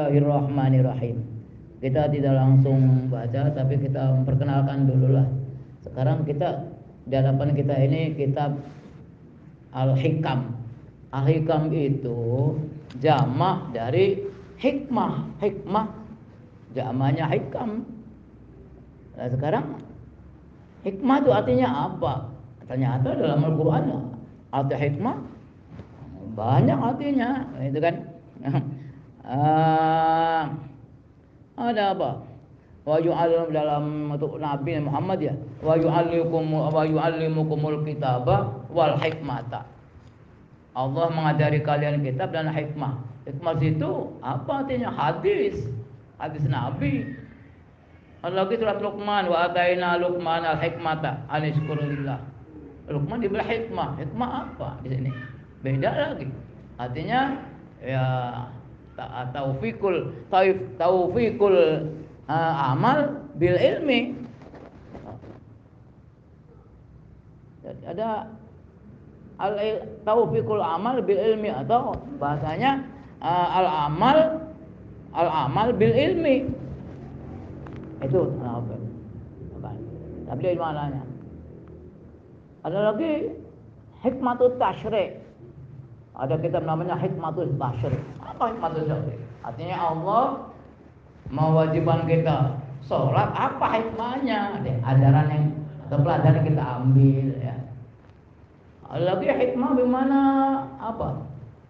Bismillahirrahmanirrahim. Kita tidak langsung baca tapi kita memperkenalkan dulu lah. Sekarang kita di hadapan kita ini kitab Al-Hikam. Al-Hikam itu jamak dari hikmah. Hikmah jamaknya hikam. Nah, sekarang hikmah itu artinya apa? Ternyata dalam Al-Qur'an arti hikmah banyak artinya, itu kan. uh, ada apa? Wa yu'allim dalam untuk Nabi Muhammad ya. Wa yu'allimukum wa yu'allimukumul kitaba wal hikmata. Allah mengajari kalian kitab dan hikmah. Hikmah itu apa artinya? Hadis. Hadis Nabi. Lagi surat Luqman wa ataina Luqman al hikmata anishkurulillah. Luqman diberi hikmah. Hikmah apa di sini? Beda lagi. Artinya ya taufikul taif taufikul uh, amal bil ilmi. Ada al taufikul amal bil ilmi atau bahasanya uh, al amal al amal bil ilmi. Itu tapi dari mananya ada lagi hikmatut tashri ada kitab namanya hikmatut tashri apa hikmatut tashri artinya Allah mewajibkan kita sholat apa hikmahnya ajaran yang atau pelajaran yang kita ambil ya lagi hikmah bagaimana apa?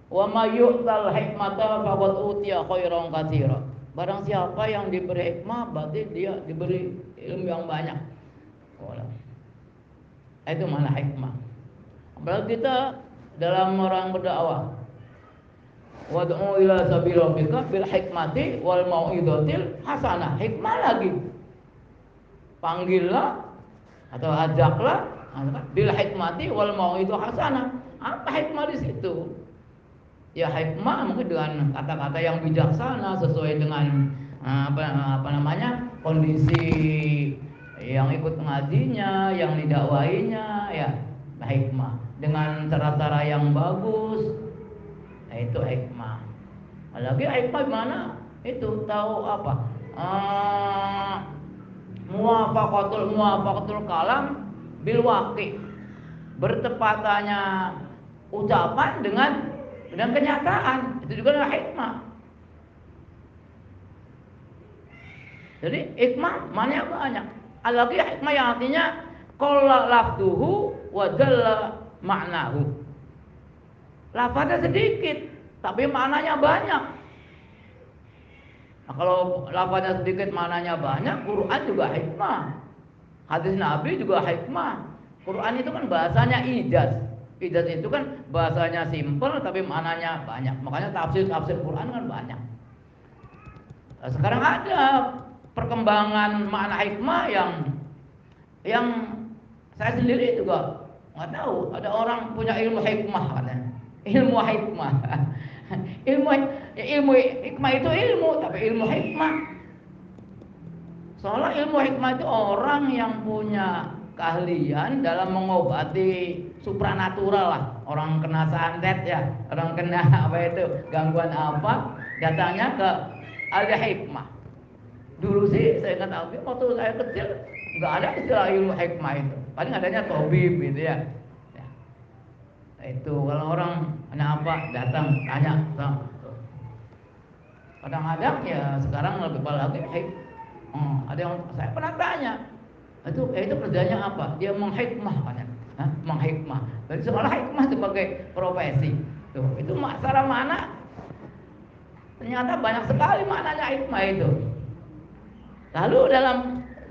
Wa ma yu'tal hikmata faqad utiya khairan katsira. Barang siapa yang diberi hikmah berarti dia diberi ilmu yang banyak. Itu mana hikmah. Berarti kita dalam orang berdakwah Wad'u ila sabil rabbika bil hikmati wal mau'izatil hasanah. Hikmah lagi. Panggillah atau ajaklah bil hikmati wal mau itu hasanah. Apa hikmah di situ? Ya hikmah mungkin dengan kata-kata yang bijaksana sesuai dengan apa, apa namanya kondisi yang ikut ngajinya, yang didakwahinya, ya hikmah dengan cara-cara yang bagus, nah, itu hikmah. Lagi hikmah mana? Itu tahu apa? Uh, muwafaqatul muwafaqatul kalam bil waqi bertepatannya ucapan dengan dengan kenyataan itu juga adalah hikmah jadi hikmah mana banyak lagi hikmah yang artinya qalla lafduhu wa jalla maknahu lafaznya sedikit tapi maknanya banyak nah, kalau lafaznya sedikit maknanya banyak Quran juga hikmah Hadis Nabi juga hikmah. Quran itu kan bahasanya ijaz. Ijaz itu kan bahasanya simpel tapi maknanya banyak. Makanya tafsir-tafsir Quran kan banyak. Nah, sekarang ada perkembangan makna hikmah yang yang saya sendiri juga nggak tahu. Ada orang punya ilmu hikmah katanya. Ilmu hikmah. ilmu ilmu hikmah itu ilmu tapi ilmu hikmah Soalnya ilmu hikmah itu orang yang punya keahlian dalam mengobati supranatural lah. Orang kena santet ya, orang kena apa itu gangguan apa, datangnya ke ada hikmah. Dulu sih saya ingat waktu saya kecil nggak ada istilah ilmu hikmah itu. Paling adanya tobib gitu ya. Itu kalau orang apa datang tanya. Kadang-kadang ya sekarang lebih lagi hikmah Hmm, ada yang saya pernah tanya. Itu eh, itu kerjanya apa? Dia menghikmah kan? Menghikmah. Jadi sekolah hikmah sebagai profesi. Tuh, itu masalah mana? Ternyata banyak sekali maknanya hikmah itu. Lalu dalam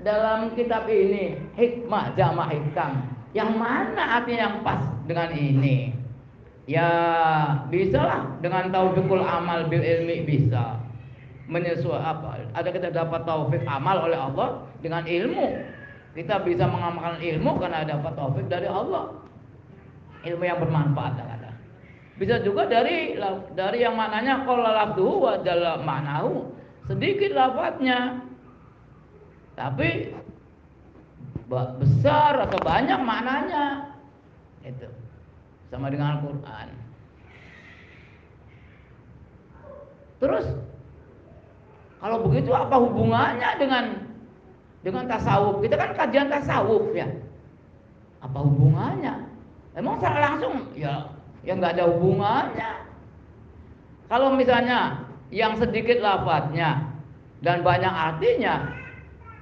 dalam kitab ini hikmah jama hikam yang mana artinya yang pas dengan ini? Ya bisa lah dengan taufikul amal bil ilmi bisa. Menyesuaikan apa? Ada kita dapat taufik amal oleh Allah dengan ilmu. Kita bisa mengamalkan ilmu karena dapat taufik dari Allah. Ilmu yang bermanfaat ada. Bisa juga dari dari yang mananya kalau lafduhu wa dalam manahu. Sedikit lafadznya. Tapi besar atau banyak maknanya itu sama dengan Al-Quran terus Kalau begitu apa hubungannya dengan dengan tasawuf? Kita kan kajian tasawuf ya. Apa hubungannya? Emang secara langsung ya ya nggak ada hubungannya. Kalau misalnya yang sedikit lafadznya dan banyak artinya,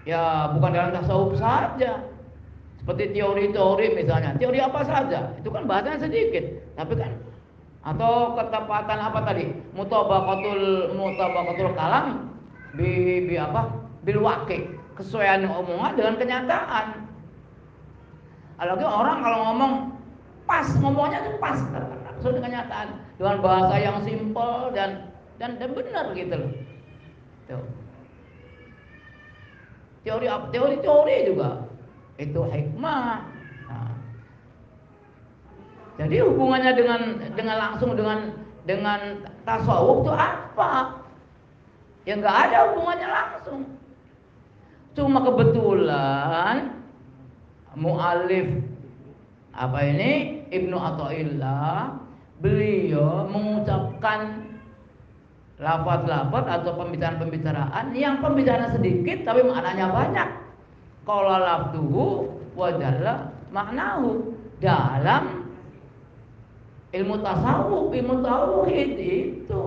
ya bukan dalam tasawuf saja. Seperti teori-teori misalnya, teori apa saja, itu kan bahasanya sedikit, tapi kan atau ketepatan apa tadi? Mutabaqatul mutabaqatul kalam bi, bi apa? bil waqi, kesesuaian omongan dengan kenyataan. Apalagi orang kalau ngomong pas ngomongnya itu pas sesuai dengan kenyataan dengan bahasa yang simpel dan dan dan benar gitu loh. Tuh. Teori? Teori-teori juga itu hikmah. Nah. Jadi hubungannya dengan dengan langsung dengan dengan tasawuf itu apa? Ya nggak ada hubungannya langsung. Cuma kebetulan mualif apa ini Ibnu Athaillah beliau mengucapkan lafaz-lafaz atau pembicaraan-pembicaraan yang pembicaraan sedikit tapi maknanya banyak. Qala lafduhu wa jalla maknahu dalam ilmu tasawuf, ilmu tauhid itu.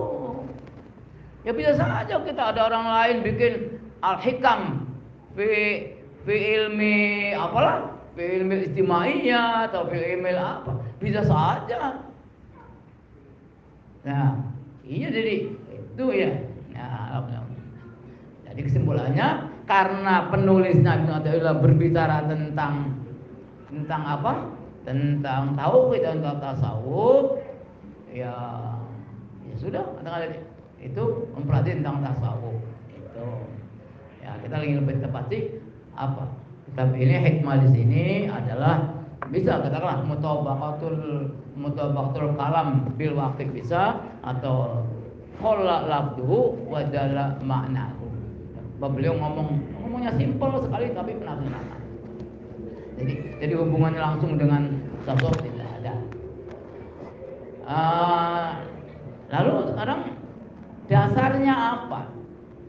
Ya bisa saja kita ada orang lain bikin al-hikam fi fi ilmi apalah, fi ilmi istimaiyah atau fi ilmi apa. Bisa saja. Nah, iya jadi itu ya. Nah, jadi kesimpulannya karena penulisnya Athaillah berbicara tentang tentang apa? Tentang tauhid dan tasawuf, ya ya sudah itu mempelajari tentang tasawuf itu. Ya, kita lagi lebih tepat sih apa? Kitab ini hikmah di sini adalah bisa katakanlah mutabaqatul mutabaqatul kalam bil waqti bisa atau Qala lafduhu wa maknahu. Beliau ngomong ngomongnya simpel sekali tapi makna. Jadi jadi hubungannya langsung dengan tasawuf tidak ada. Uh, lalu sekarang dasarnya apa?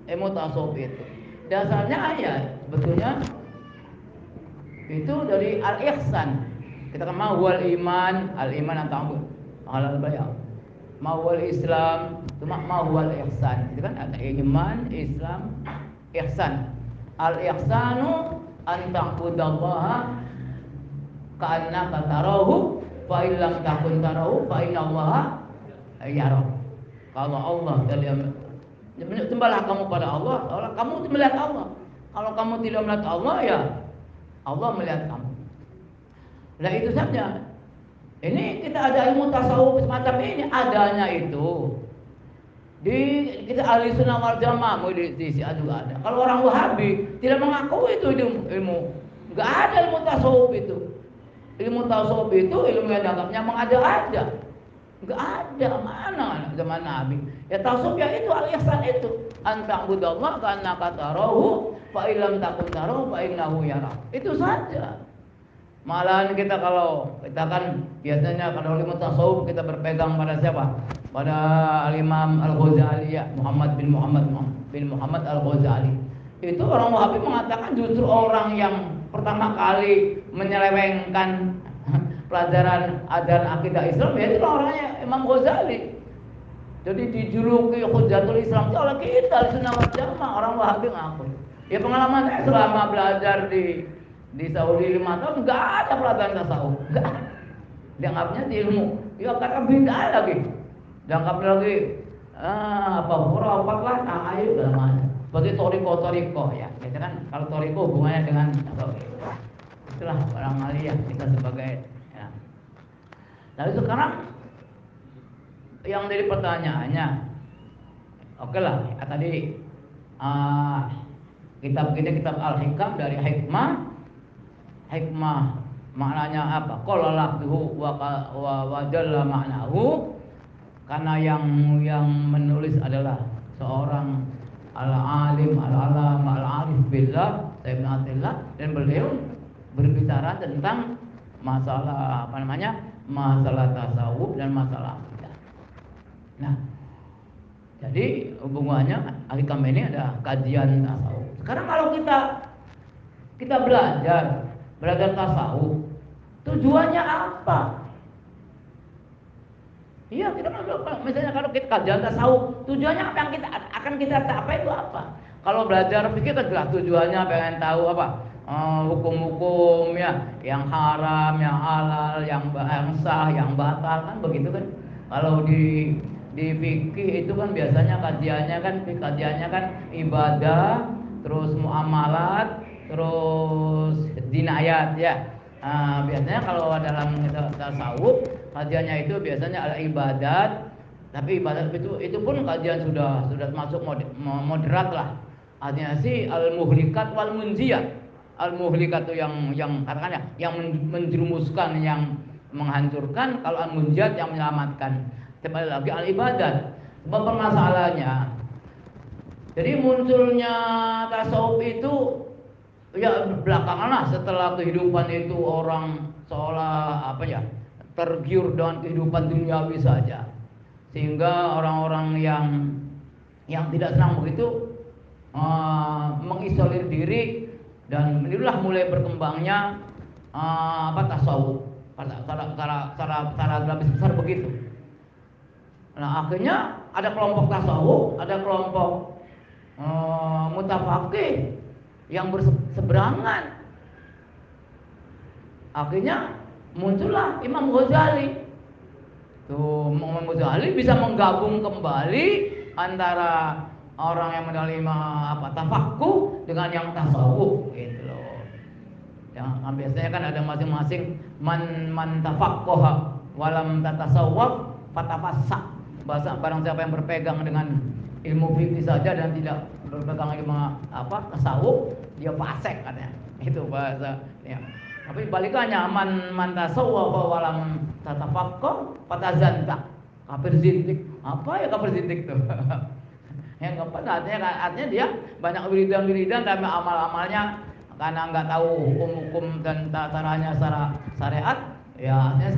Ilmu tasawuf itu. Dasarnya ya sebetulnya itu dari al-ihsan. Kita kan mau iman, al-iman atau halal bayar mawal Islam cuma mawal ihsan itu kan ada iman Islam ihsan. Al ihsanu an ta'budallaha ka'annaka tarahu fa illam takun tarahu fa innallaha yara kalau Allah kalian sembahlah kamu pada Allah kalau kamu melihat Allah. Kalau kamu tidak melihat Allah ya Allah melihat kamu. Nah itu saja. Ini kita ada ilmu tasawuf semacam ini adanya itu di kita ahli sunnah wal jamaah di, di di juga ada. Kalau orang wahabi tidak mengaku itu ilmu, ilmu. nggak ada ilmu tasawuf itu. Ilmu tasawuf itu ilmu yang dianggapnya mengada-ada. Enggak ada mana zaman Nabi. Ya tasawuf ya itu al ihsan itu. Anta budallah karena kata rohu fa ilam takun tarahu fa innahu yara. Itu saja. Malahan kita kalau kita kan biasanya kalau ilmu tasawuf kita berpegang pada siapa? Pada Al-Imam Al-Ghazali ya, Muhammad bin Muhammad bin Muhammad Al-Ghazali. Itu orang Wahabi mengatakan justru orang yang pertama kali menyelewengkan pelajaran ajaran akidah Islam ya itu orangnya Imam Ghazali. Jadi dijuluki Hujatul Islam itu oleh kita Sunnah Jamaah orang Wahabi ngaku. Ya pengalaman saya selama belajar di di Saudi lima tahun nggak ada pelajaran tasawuf nggak dianggapnya di ilmu ya kata beda lagi dianggap lagi ah, apa apa lah nah ayo udah mana seperti toriko toriko ya kita kan? Kalau toriko hubungannya dengan apa? Itulah orang aliyah kita sebagai ya. lalu sekarang yang dari pertanyaannya oke lah ya, tadi uh, kitab kita kitab al hikam dari hikmah. Hikmah maknanya apa? Qala lafzuhu wa wa, maknahu karena yang yang menulis adalah seorang al-alim al-alam al-arif billah Ibnu dan beliau berbicara tentang masalah apa namanya? masalah tasawuf dan masalah. Nah, Jadi hubungannya Alikam ini ada kajian tasawuf. Sekarang kalau kita kita belajar belajar tasawuf, tujuannya apa? Iya, kita misalnya kalau kita kajian tasawuf, tujuannya apa yang kita akan kita capai itu apa? Kalau belajar pikir kan jelas tujuannya pengen tahu apa? Eh, hukum-hukum uh, ya, yang haram, yang halal, yang, yang sah, yang batal kan begitu kan? Kalau di di fikih itu kan biasanya kajiannya kan kajiannya kan ibadah, terus muamalat, terus dinayat ya. Nah, biasanya kalau dalam tasawuf kajiannya itu biasanya ada ibadat, tapi ibadat itu itu pun kajian sudah sudah masuk moderat lah. Artinya sih al muhlikat wal munziyat. Al muhlikat itu yang yang katakannya yang menjerumuskan, yang menghancurkan, kalau al munziyat yang menyelamatkan kembali lagi al ibadat sebab permasalahannya jadi munculnya tasawuf itu ya belakangan lah setelah kehidupan itu orang seolah apa ya tergiur dengan kehidupan duniawi saja. Sehingga orang-orang yang yang tidak senang begitu uh, mengisolir diri dan inilah mulai berkembangnya uh, apa tasawuf. Cara cara cara cara lebih besar begitu. Nah akhirnya ada kelompok tasawuf, ada kelompok uh, mutafakih yang berseberangan. Akhirnya muncullah Imam Ghazali. Tuh Imam Ghazali bisa menggabung kembali antara orang yang menerima apa tafakku dengan yang tasawuf gitu loh. Yang biasanya kan ada masing-masing man man tafakkoha walam tatasawwaf fatafassak bahasa barang siapa yang berpegang dengan ilmu fikih saja dan tidak berpegang ilmu apa tasawuf dia fasik katanya itu bahasa ya tapi balikannya man tasawwuf walam tatafaqqa fatazanta kafir zindik apa ya kafir zindik tuh yang keempat artinya artinya dia banyak wiridan-wiridan tapi amal-amalnya karena nggak tahu hukum-hukum dan tatarannya secara syariat ya artinya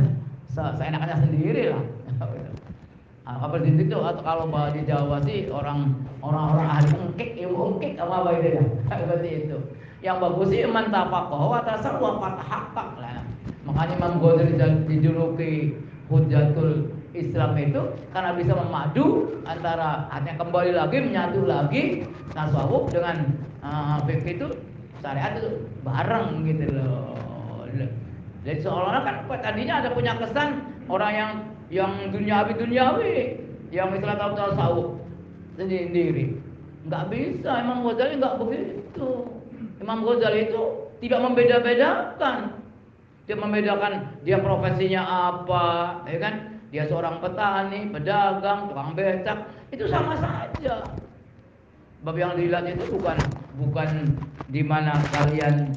seenaknya sendiri lah Nah, dindik itu atau kalau di Jawa sih orang orang-orang ahli engkek, ilmu apa apa itu ya. Seperti itu. Yang bagus sih man tafakoh wa tasawwa fatahakak lah. Makanya Imam Ghazali dijuluki hujatul Islam itu karena bisa memadu antara artinya kembali lagi menyatu lagi tasawuf dengan uh, itu syariat itu bareng gitu loh. Jadi seolah-olah kan tadinya ada punya kesan orang yang yang duniawi duniawi yang istilah tahu tasawuf sendiri nggak bisa Imam Ghazali nggak begitu Imam Ghazali itu tidak membeda-bedakan. Dia membedakan dia profesinya apa ya kan? Dia seorang petani pedagang tukang becak. Itu sama saja. Bab yang dilihat itu bukan bukan di mana kalian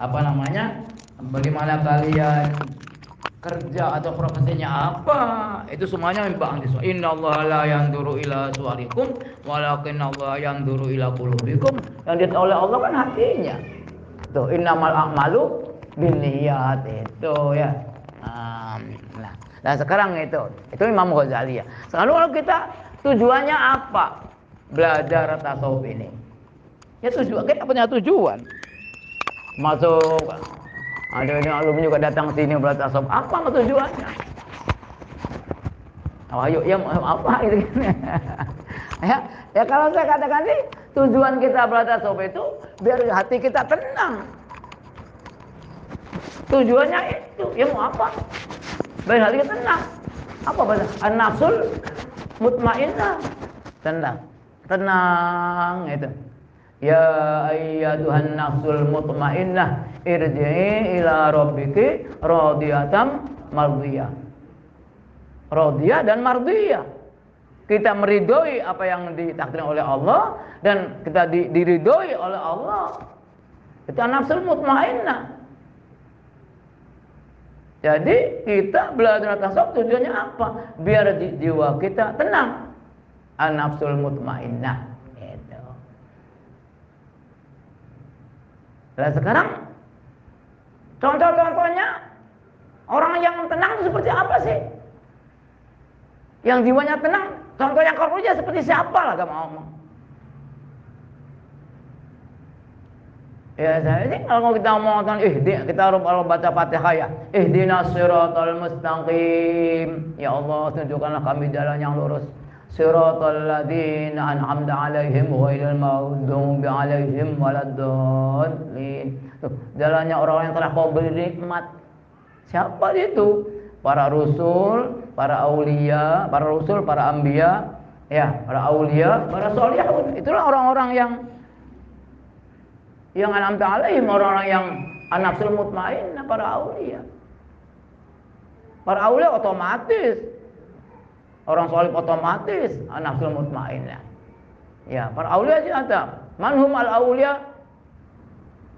apa namanya? Bagaimana kalian kerja atau profesinya apa itu semuanya membahas Inna Allah la yanduru ila suarikum walakin Allah yanduru ila qulubikum. Yang dilihat oleh Allah kan hatinya. Tuh innamal a'malu binniyat. Itu ya. Nah, nah sekarang itu itu Imam Ghazali ya. Sekarang kalau kita tujuannya apa? Belajar tasawuf ini. Ya tujuan kita punya tujuan. Masuk ada yang alumni juga datang sini belajar tasawuf. Apa tujuannya? Oh, ayo, ya apa itu? ya, ya kalau saya katakan sih tujuan kita belajar tasawuf itu biar hati kita tenang. Tujuannya itu, ya mau apa? Biar hati kita tenang. Apa bahasa? An-nafsul mutmainnah. Tenang. Tenang itu. Ya ayyatuhan nafsul mutmainnah irji'i ila rabbiki radiyatan mardiyah. Radiyah dan mardiyah. Kita meridhoi apa yang ditakdirkan oleh Allah dan kita di, diridhoi oleh Allah. Itu nafsul mutmainnah. Jadi kita belajar tasawuf tujuannya apa? Biar jiwa kita tenang. An-nafsul mutmainnah. Itu. Nah sekarang Contoh-contohnya orang yang tenang itu seperti apa sih? Yang jiwanya tenang, contoh yang seperti siapa lah gak mau ngomong. Ya saya ini kalau kita ngomong tentang ihdi kita harus kalau baca Fatihah ya. Ihdinas siratal mustaqim. Ya Allah, tunjukkanlah kami jalan yang lurus. Siratal ladzina an'amta 'alaihim ghairil maghdubi 'alaihim waladdallin. Jalannya orang yang telah kau beri nikmat. Siapa itu? Para rasul, para aulia, para rasul, para ambia, ya, para aulia, para solihun. Itulah orang-orang yang yang alam alaihim orang-orang yang anafsul mutmain para aulia. Para aulia otomatis orang solih otomatis anafsul mutmain ya. para aulia sih ada. Manhum al aulia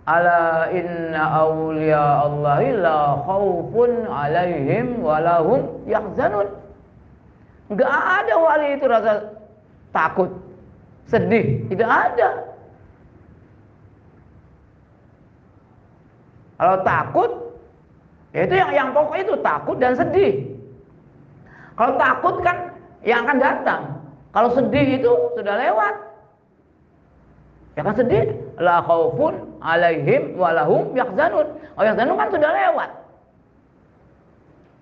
Ala inna awliya Allahi la khawfun alaihim walahum yahzanun. Enggak ada wali itu rasa takut, sedih, tidak ada. Kalau takut, ya itu yang yang pokok itu takut dan sedih. Kalau takut kan yang akan datang. Kalau sedih itu sudah lewat. Ya kan sedih, la khaufun alaihim walahum yahzanun. Oh yahzanun kan sudah lewat.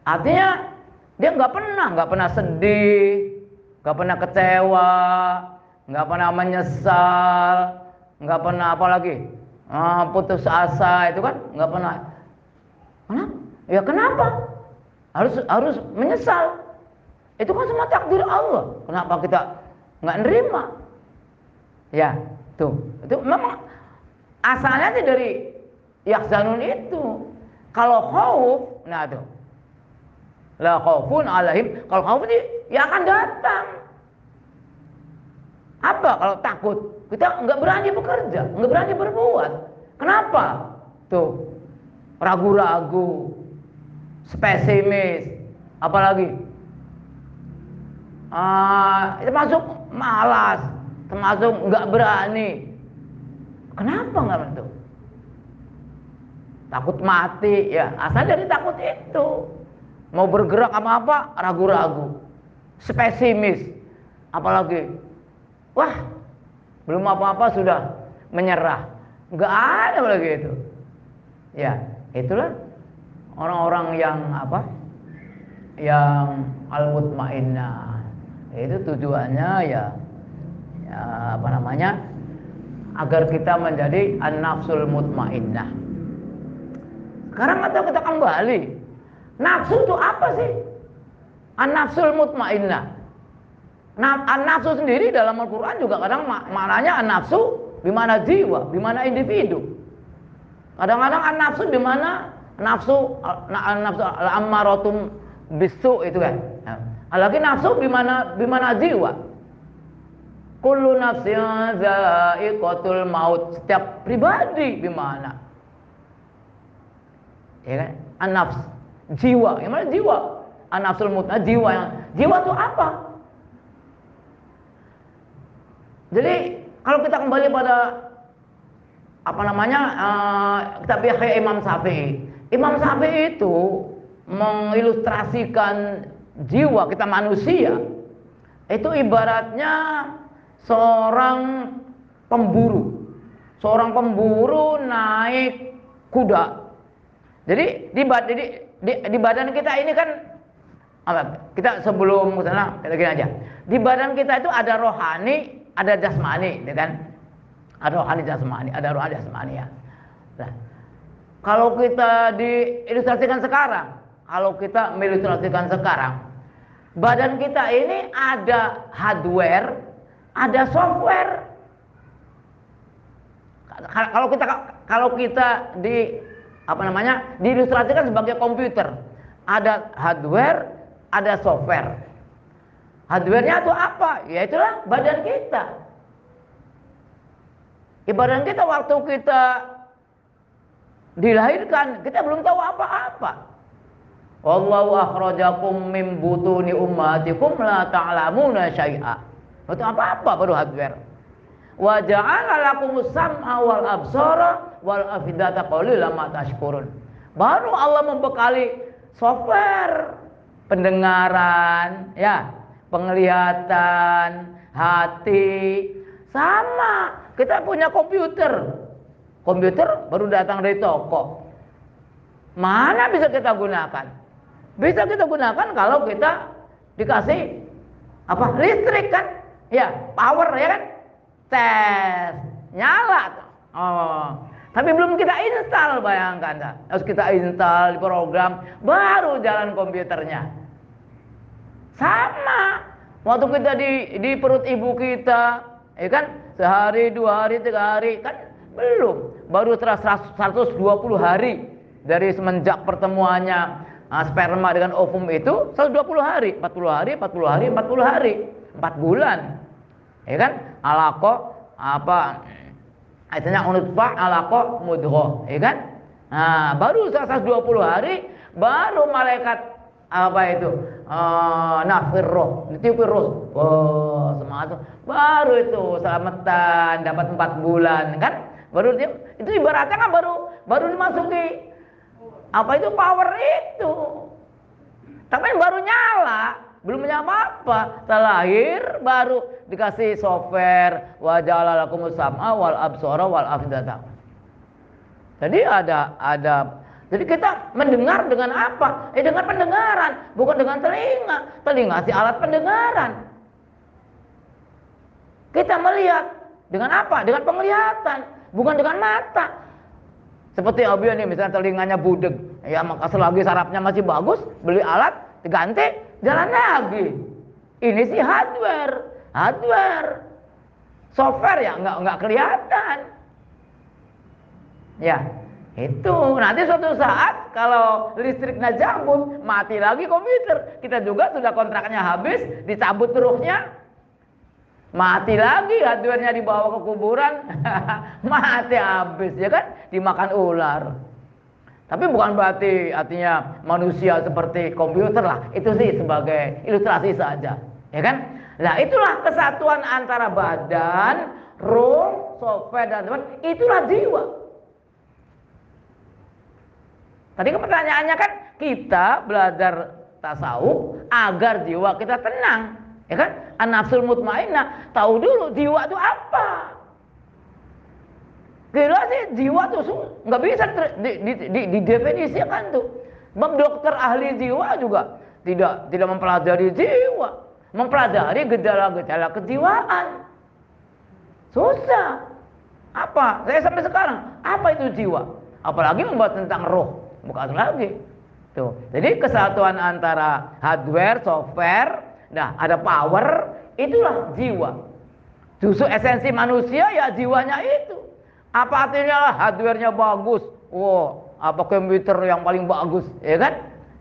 Artinya dia nggak pernah, nggak pernah sedih, nggak pernah kecewa, nggak pernah menyesal, nggak pernah apa lagi, ah, putus asa itu kan nggak pernah. Kenapa? Ya kenapa? Harus harus menyesal. Itu kan semua takdir Allah. Kenapa kita nggak nerima? Ya, tuh. Itu memang asalnya dari yakzanun itu. Kalau khauf, nah tuh. La khaufun alaihim. Kalau khauf ini ya akan datang. Apa kalau takut? Kita nggak berani bekerja, nggak berani berbuat. Kenapa? Tuh, ragu-ragu, spesimis, apalagi ah, termasuk malas, termasuk nggak berani. Kenapa nggak berani? Takut mati, ya asal dari takut itu. Mau bergerak apa apa ragu-ragu, spesimis, apalagi, wah belum apa-apa sudah menyerah. Nggak ada lagi itu. Ya, itulah orang-orang yang apa? Yang al-mutmainnah. Itu tujuannya ya, ya apa namanya? agar kita menjadi an-nafsul mutmainnah. Sekarang atau kita kembali. Nafsu itu apa sih? An-nafsul mutmainnah. Nah, an-nafsu sendiri dalam Al-Quran juga kadang maknanya an-nafsu bimana jiwa, bimana individu. Kadang-kadang an-nafsu bimana nafsu an-nafsu al-ammaratum bisu itu kan. Lagi nafsu bimana bimana jiwa. Kullu nafsin za'iqatul maut. Setiap pribadi bimana? Ya kan? An-nafs, jiwa. Yang mana jiwa? An-nafsul mutmainnah jiwa yang jiwa itu apa? Jadi kalau kita kembali pada apa namanya uh, kita kayak Imam Syafi'i. Imam Syafi'i itu mengilustrasikan jiwa kita manusia itu ibaratnya seorang pemburu. Seorang pemburu naik kuda. Jadi di, di, di, di badan kita ini kan kita sebelum misalnya gini aja. Di badan kita itu ada rohani, ada jasmani, ya kan? Ada rohani jasmani, ada rohani jasmani ya. Nah, kalau kita diilustrasikan sekarang, kalau kita mengilustrasikan sekarang, badan kita ini ada hardware, ada software. Kalau kita kalau kita di apa namanya diilustrasikan sebagai komputer, ada hardware, ada software. Hardware-nya itu apa? Ya itulah badan kita. Ibadah kita waktu kita dilahirkan, kita belum tahu apa-apa. Wallahu akhrajakum min butuni ummatikum la ta'lamuna syai'a. Itu apa-apa baru hardware. Wa ja'ala lakumus sam'a wal absara wal afidata qalilan ma tashkurun. Baru Allah membekali software pendengaran, ya, penglihatan, hati, sama. Kita punya komputer. Komputer baru datang dari toko. Mana bisa kita gunakan? Bisa kita gunakan kalau kita dikasih apa? Listrik kan? Ya, power ya kan? Tes, nyala. Oh, tapi belum kita install bayangkan Harus kita install di program baru jalan komputernya. Sama. Waktu kita di di perut ibu kita, ya kan? Sehari, dua hari, tiga hari, kan belum. Baru setelah 120 hari dari semenjak pertemuannya uh, sperma dengan ovum itu 120 hari, 40 hari, 40 hari, 40 hari, 4 bulan. Ya kan? Alaqo apa Artinya unutfa alaqah mudghah, ya kan? Nah, baru 120 hari baru malaikat apa itu? Uh, nafir roh, ditiupin roh. Oh, semangat. Baru itu selamatan dapat 4 bulan, kan? Baru itu ibaratnya kan baru baru dimasuki apa itu power itu. Tapi baru nyala belum punya apa-apa. Terlahir baru dikasih software wa ja'alalakum sam'a wal absara wal afidata. Jadi ada ada jadi kita mendengar dengan apa? Eh dengan pendengaran, bukan dengan telinga. Telinga sih alat pendengaran. Kita melihat dengan apa? Dengan penglihatan, bukan dengan mata. Seperti Abi ini misalnya telinganya budeg, ya maka selagi sarapnya masih bagus, beli alat, diganti, jalan lagi. Ini sih hardware, hardware. Software ya nggak nggak kelihatan. Ya, itu nanti suatu saat kalau listriknya cabut, mati lagi komputer. Kita juga sudah kontraknya habis, dicabut truknya, mati lagi hardware-nya dibawa ke kuburan, mati habis ya kan, dimakan ular. Tapi bukan berarti artinya manusia seperti komputer lah. Itu sih sebagai ilustrasi saja. Ya kan? Nah itulah kesatuan antara badan, roh, software dan teman. Itulah jiwa. Tadi kan pertanyaannya kan kita belajar tasawuf agar jiwa kita tenang. Ya kan? An-nafsul mutmainnah. Tahu dulu jiwa itu apa? Gila sih jiwa tuh nggak bisa di, di, di, didefinisikan tuh. Sebab dokter ahli jiwa juga tidak tidak mempelajari jiwa, mempelajari gejala-gejala kejiwaan. Susah. Apa? Saya sampai sekarang, apa itu jiwa? Apalagi membahas tentang roh, bukan lagi. Tuh. Jadi kesatuan antara hardware, software, nah ada power, itulah jiwa. Justru esensi manusia ya jiwanya itu. Apa artinya hardware-nya bagus? Wow, apa komputer yang paling bagus, ya kan?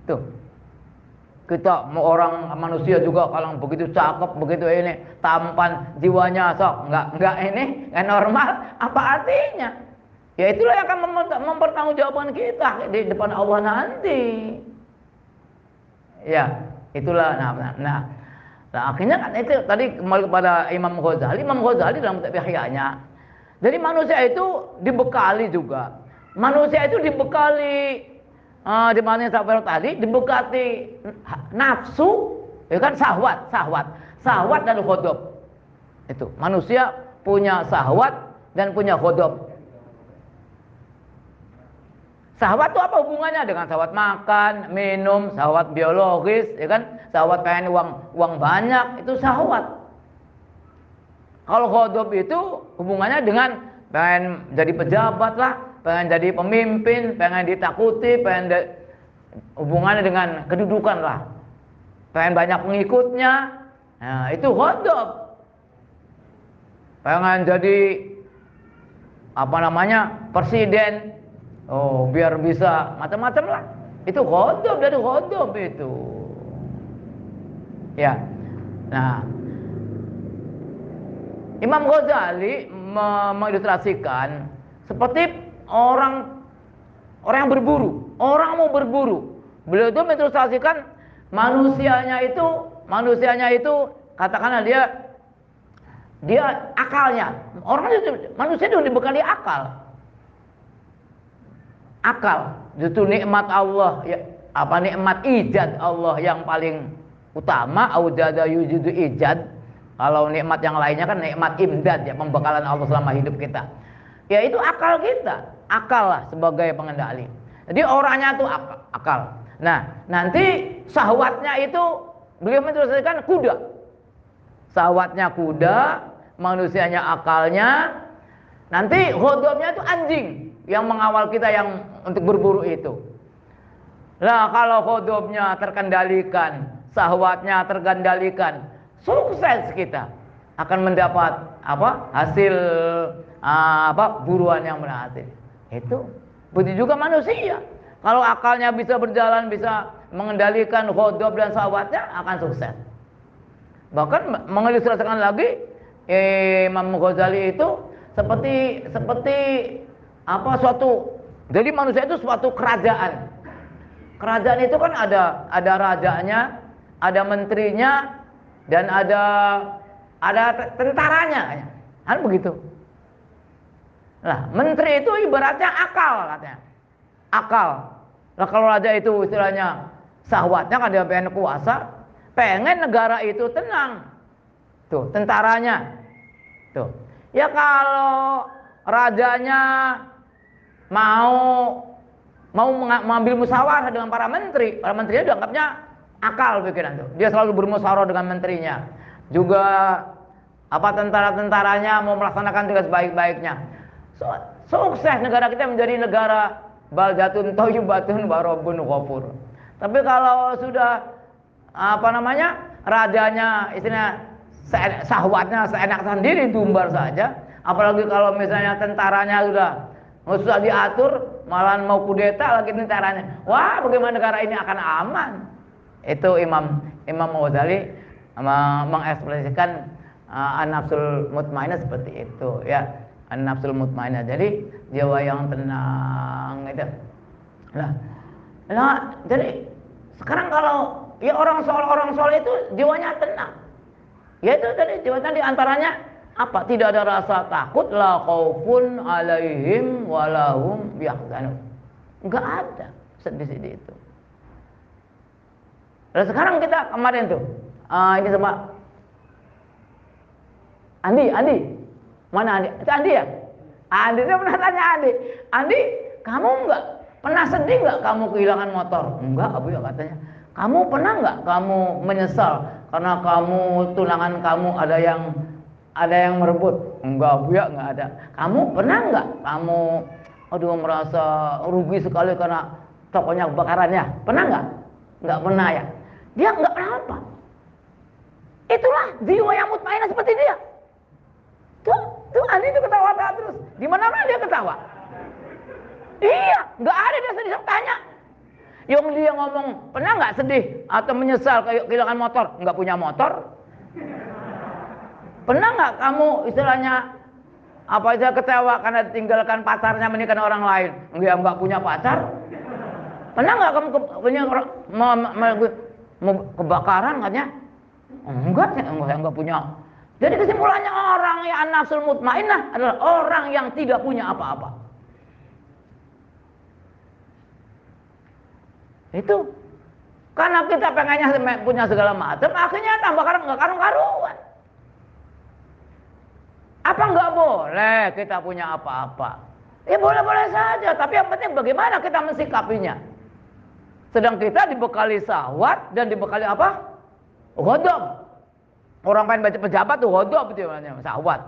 Tuh. Kita mau orang manusia juga kalau begitu cakep, begitu ini tampan jiwanya sok nggak nggak ini nggak normal, apa artinya? Ya itulah yang akan mempertanggungjawabkan kita di depan Allah nanti. Ya, itulah nah, nah, nah, nah akhirnya kan itu tadi kembali kepada Imam Ghazali, Imam Ghazali dalam kitab jadi manusia itu dibekali juga. Manusia itu dibekali uh, di mana tadi dibekati nafsu, ya kan sahwat, sahwat, sahwat dan khodob. Itu manusia punya sahwat dan punya khodob. Sahwat itu apa hubungannya dengan sahwat makan, minum, sahwat biologis, ya kan? Sahwat pengen uang uang banyak, itu sahwat. Kalau khodob itu hubungannya dengan pengen jadi pejabat lah, pengen jadi pemimpin, pengen ditakuti, pengen de hubungannya dengan kedudukan lah. Pengen banyak pengikutnya, nah itu khodob. Pengen jadi apa namanya presiden, oh biar bisa macam-macam lah. Itu khodob dari khodob itu. Ya, nah Imam Ghazali mengilustrasikan seperti orang orang yang berburu, orang mau berburu. Beliau itu mengilustrasikan manusianya itu, manusianya itu katakanlah dia dia akalnya. Orang itu manusia itu dibekali akal. Akal, itu nikmat Allah. Ya apa nikmat ijad Allah yang paling utama? Aujada yujidu ijad. Kalau nikmat yang lainnya kan nikmat imdad ya pembekalan Allah selama hidup kita. Ya itu akal kita. Akal lah sebagai pengendali. Jadi orangnya akal, akal. nah nanti sahwatnya itu beliau menjelaskan kuda. Sahwatnya kuda manusianya akalnya. Nanti hodobnya itu anjing yang mengawal kita yang untuk berburu itu Nah kalau hodobnya terkendalikan, sahwatnya terkendalikan, sukses kita akan mendapat apa hasil uh, apa buruan yang berhasil. Itu begitu juga manusia. Kalau akalnya bisa berjalan, bisa mengendalikan hodob dan sahwatnya akan sukses. Bahkan mengilustrasikan lagi Imam Ghazali itu seperti seperti apa suatu jadi manusia itu suatu kerajaan Kerajaan itu kan ada ada rajanya, ada menterinya, dan ada ada tentaranya. Kan begitu. Nah, menteri itu ibaratnya akal katanya. Akal. Nah, kalau raja itu istilahnya sahwatnya kan dia pengen kuasa, pengen negara itu tenang. Tuh, tentaranya. Tuh. Ya kalau rajanya mau mau mengambil musyawarah dengan para menteri, para menterinya dianggapnya akal pikiran itu. Dia selalu bermusyawarah dengan menterinya. Juga apa tentara-tentaranya mau melaksanakan tugas baik-baiknya. So, sukses negara kita menjadi negara baldatun toyubatun warobun ghafur. Tapi kalau sudah apa namanya? rajanya istilahnya sahwatnya seenak sendiri tumbar saja, apalagi kalau misalnya tentaranya sudah susah diatur, malah mau kudeta lagi tentaranya. Wah, bagaimana negara ini akan aman? Itu Imam Imam Ghazali mengekspresikan uh, an-nafsul mutmainah seperti itu ya. An-nafsul mutmainah. Jadi jiwa yang tenang itu. Nah, nah jadi sekarang kalau ya orang soal orang soal itu jiwanya tenang. Ya itu tadi jiwa tadi antaranya apa? Tidak ada rasa takut la khaufun alaihim walahum yahzanun. Enggak ada sedih-sedih itu. Dan sekarang kita kemarin tuh uh, ini sama Andi, Andi. Mana Andi? Itu Andi ya? Andi saya pernah tanya Andi. Andi, kamu enggak pernah sedih enggak kamu kehilangan motor? Enggak, Abu ya katanya. Kamu pernah enggak kamu menyesal karena kamu tunangan kamu ada yang ada yang merebut? Enggak, Bu ya, enggak ada. Kamu pernah enggak kamu aduh merasa rugi sekali karena tokonya kebakarannya? Pernah enggak? Enggak pernah ya. Dia enggak pernah apa. Itulah jiwa yang mutmainah seperti dia. Tuh, tuh Andi itu ketawa terus. Di mana-mana dia ketawa. Iya, enggak ada dia sedih tanya. Yang dia ngomong, pernah nggak sedih atau menyesal kehilangan motor? Nggak punya motor, Pernah nggak kamu istilahnya apa aja kecewa karena tinggalkan pacarnya menikah orang lain? Enggak nggak punya pacar? Pernah nggak kamu punya me, kebakaran katanya? Enggak, enggak, enggak punya. Jadi kesimpulannya orang yang nafsul mutmainah adalah orang yang tidak punya apa-apa. Itu karena kita pengennya punya segala macam, akhirnya tambah karang nggak karung-karungan. Apa nggak boleh kita punya apa-apa? Ya boleh-boleh saja, tapi yang penting bagaimana kita mensikapinya. Sedang kita dibekali sahwat dan dibekali apa? Hodom. Orang pengen baca pejabat tuh hodom itu namanya sahwat.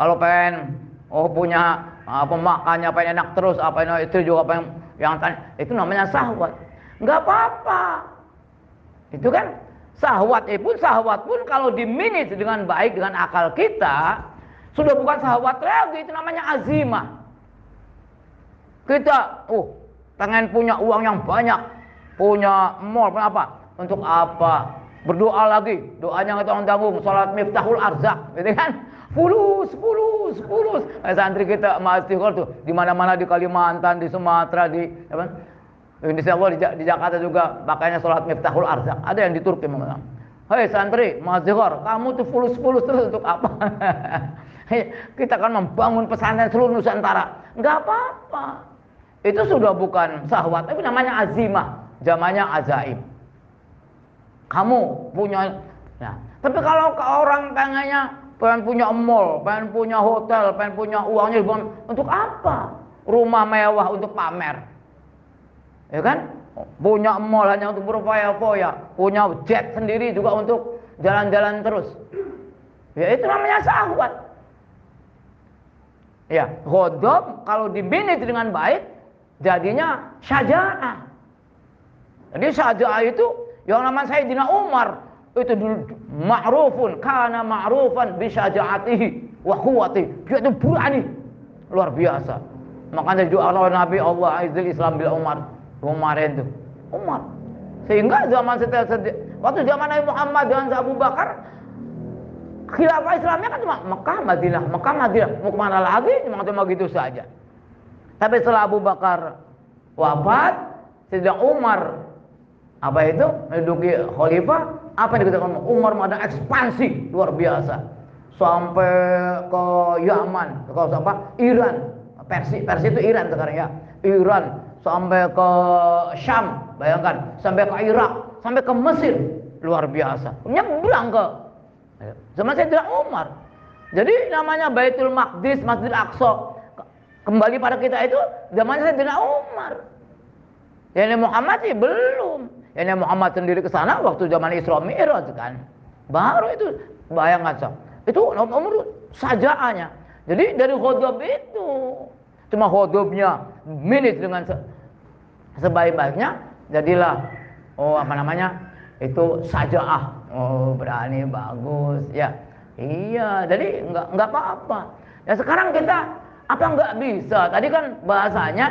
Kalau pengen oh punya apa makannya pengen enak terus apa ini itu juga pengen yang tanya itu namanya sahwat. Nggak apa-apa. Itu kan sahwat pun sahwat pun kalau diminit dengan baik dengan akal kita sudah bukan sahabat lagi, itu namanya azimah. Kita, uh, pengen punya uang yang banyak, punya mall, punya apa? Untuk apa? Berdoa lagi, doanya nggak tanggung tanggung, sholat miftahul arzak, gitu kan? Fulus, fulus, fulus. Eh, santri kita masih tuh di mana-mana di Kalimantan, di Sumatera, di apa? Indonesia di, di Jakarta juga pakainya sholat miftahul arzak. Ada yang di Turki memang. Hei santri, mazhar, kamu tuh fulus-fulus terus untuk apa? kita akan membangun pesantren seluruh Nusantara. Enggak apa-apa. Itu sudah bukan sahwat, tapi namanya azimah. Zamannya azaim. kamu punya nah tapi kalau ke orang pengennya pengen punya mall pengen punya hotel pengen punya uangnya untuk apa rumah mewah untuk pamer ya kan punya mall hanya untuk berfoya-foya punya jet sendiri juga untuk jalan-jalan terus ya itu namanya syahwat ya godop kalau diminit dengan baik jadinya syaja'ah. Jadi syaja'ah itu yang namanya Sayyidina Umar itu dulu ma'rufun kana ma'rufan bi syaja'atihi wa quwwati dia itu berani. Luar biasa. Makanya doa oleh Nabi Allah aizil Islam bil Umar. Umar itu. Umar. Sehingga zaman setelah waktu zaman Nabi Muhammad dengan Abu Bakar khilafah Islamnya kan cuma Mekah Madinah. Mekah Madinah. Mau ke mana lagi? Cuma cuma gitu saja. Tapi setelah Abu Bakar wafat sejak Umar apa itu? Menduduki khalifah. Apa yang dikatakan Umar? Ada ekspansi. Luar biasa. Sampai ke Yaman. Ke apa Iran. Persia. Persia itu Iran sekarang ya. Iran. Sampai ke Syam. Bayangkan. Sampai ke Irak. Sampai ke Mesir. Luar biasa. Nyebrang ke zaman saya tidak Umar. Jadi namanya Baitul Maqdis Masjid Aqsa kembali pada kita itu zaman saya tidak Umar. Yani Muhammad sih belum. Yani Muhammad sendiri ke sana waktu zaman Isra Mi'raj kan. Baru itu bayangkan so. itu nomor sajaannya. Jadi dari khodob itu cuma khodobnya minit dengan sebaik-baiknya jadilah oh apa namanya itu saja ah oh berani bagus. Ya iya. Jadi nggak nggak apa-apa. Ya sekarang kita apa nggak bisa? Tadi kan bahasanya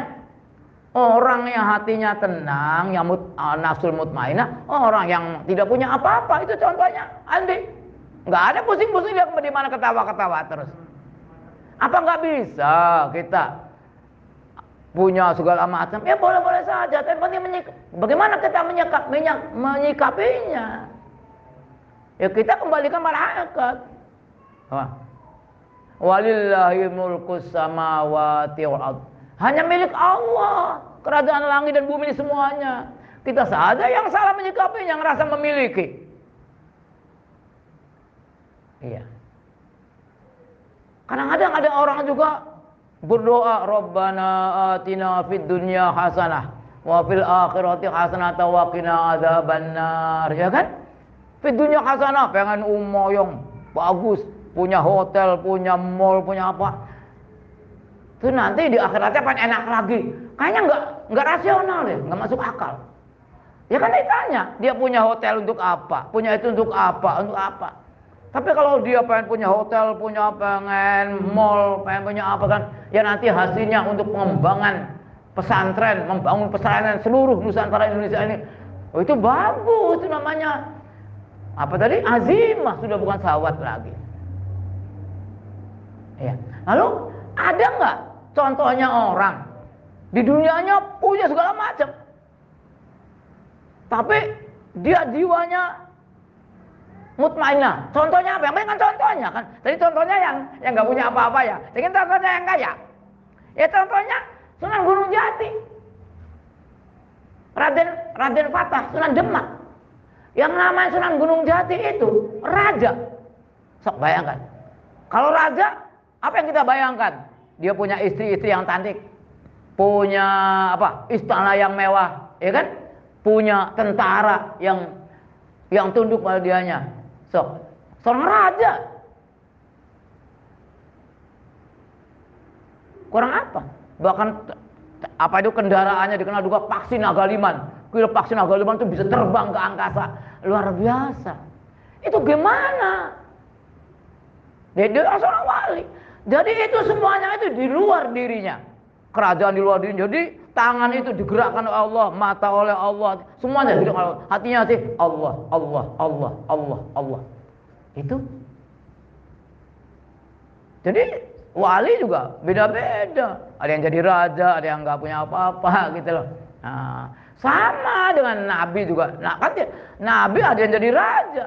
orang yang hatinya tenang yang mut, uh, nafsul mutmainah orang yang tidak punya apa-apa. Itu contohnya Andi. Nggak ada pusing-pusing dia di mana ketawa-ketawa terus. Apa nggak bisa kita punya segala macam, ya boleh-boleh saja. Tapi menyik bagaimana kita menyikap, menyik menyikapinya. Ya kita kembalikan pada hakikat. Walillahi mulku samawati wal Hanya milik Allah kerajaan langit dan bumi semuanya. Kita saja yang salah menyikapinya, yang rasa memiliki. Iya. Kadang-kadang ada orang juga berdoa Rabbana atina fid dunya hasanah wa fil akhirati hasanah wa qina adzabannar ya kan fid dunya hasanah pengen ummo yang bagus punya hotel punya mall punya apa. Itu nanti di akhiratnya pengen enak lagi. Kayaknya nggak nggak rasional deh nggak masuk akal. Ya kan ditanya dia punya hotel untuk apa? Punya itu untuk apa? Untuk apa? Tapi kalau dia pengen punya hotel, punya pengen mall, pengen punya apa kan, ya nanti hasilnya untuk pengembangan pesantren, membangun pesantren seluruh Nusantara Indonesia ini. Oh itu bagus itu namanya. Apa tadi? Azimah sudah bukan sawat lagi. Ya. Lalu ada nggak contohnya orang di dunianya punya segala macam, tapi dia jiwanya mutmainah. Contohnya apa? Yang kan contohnya kan. Tadi contohnya yang yang nggak punya apa-apa ya. Jadi contohnya yang kaya. Ya contohnya Sunan Gunung Jati. Raden Raden Fatah, Sunan Demak. Yang namanya Sunan Gunung Jati itu raja. Sok bayangkan. Kalau raja, apa yang kita bayangkan? Dia punya istri-istri yang cantik. Punya apa? Istana yang mewah, ya kan? Punya tentara yang yang tunduk pada dianya Sok, seorang raja. Kurang apa? Bahkan apa itu kendaraannya dikenal juga paksi nagaliman. Kira paksi nagaliman itu bisa terbang ke angkasa. Luar biasa. Itu gimana? Dia seorang wali. Jadi itu semuanya itu di luar dirinya. Kerajaan di luar dirinya. Jadi tangan itu digerakkan oleh Allah, mata oleh Allah, semuanya oleh Allah. Hatinya sih Allah, Allah, Allah, Allah, Allah. Itu. Jadi wali juga beda-beda. Ada yang jadi raja, ada yang nggak punya apa-apa gitu loh. Nah, sama dengan Nabi juga. Nah, kan dia, Nabi ada yang jadi raja.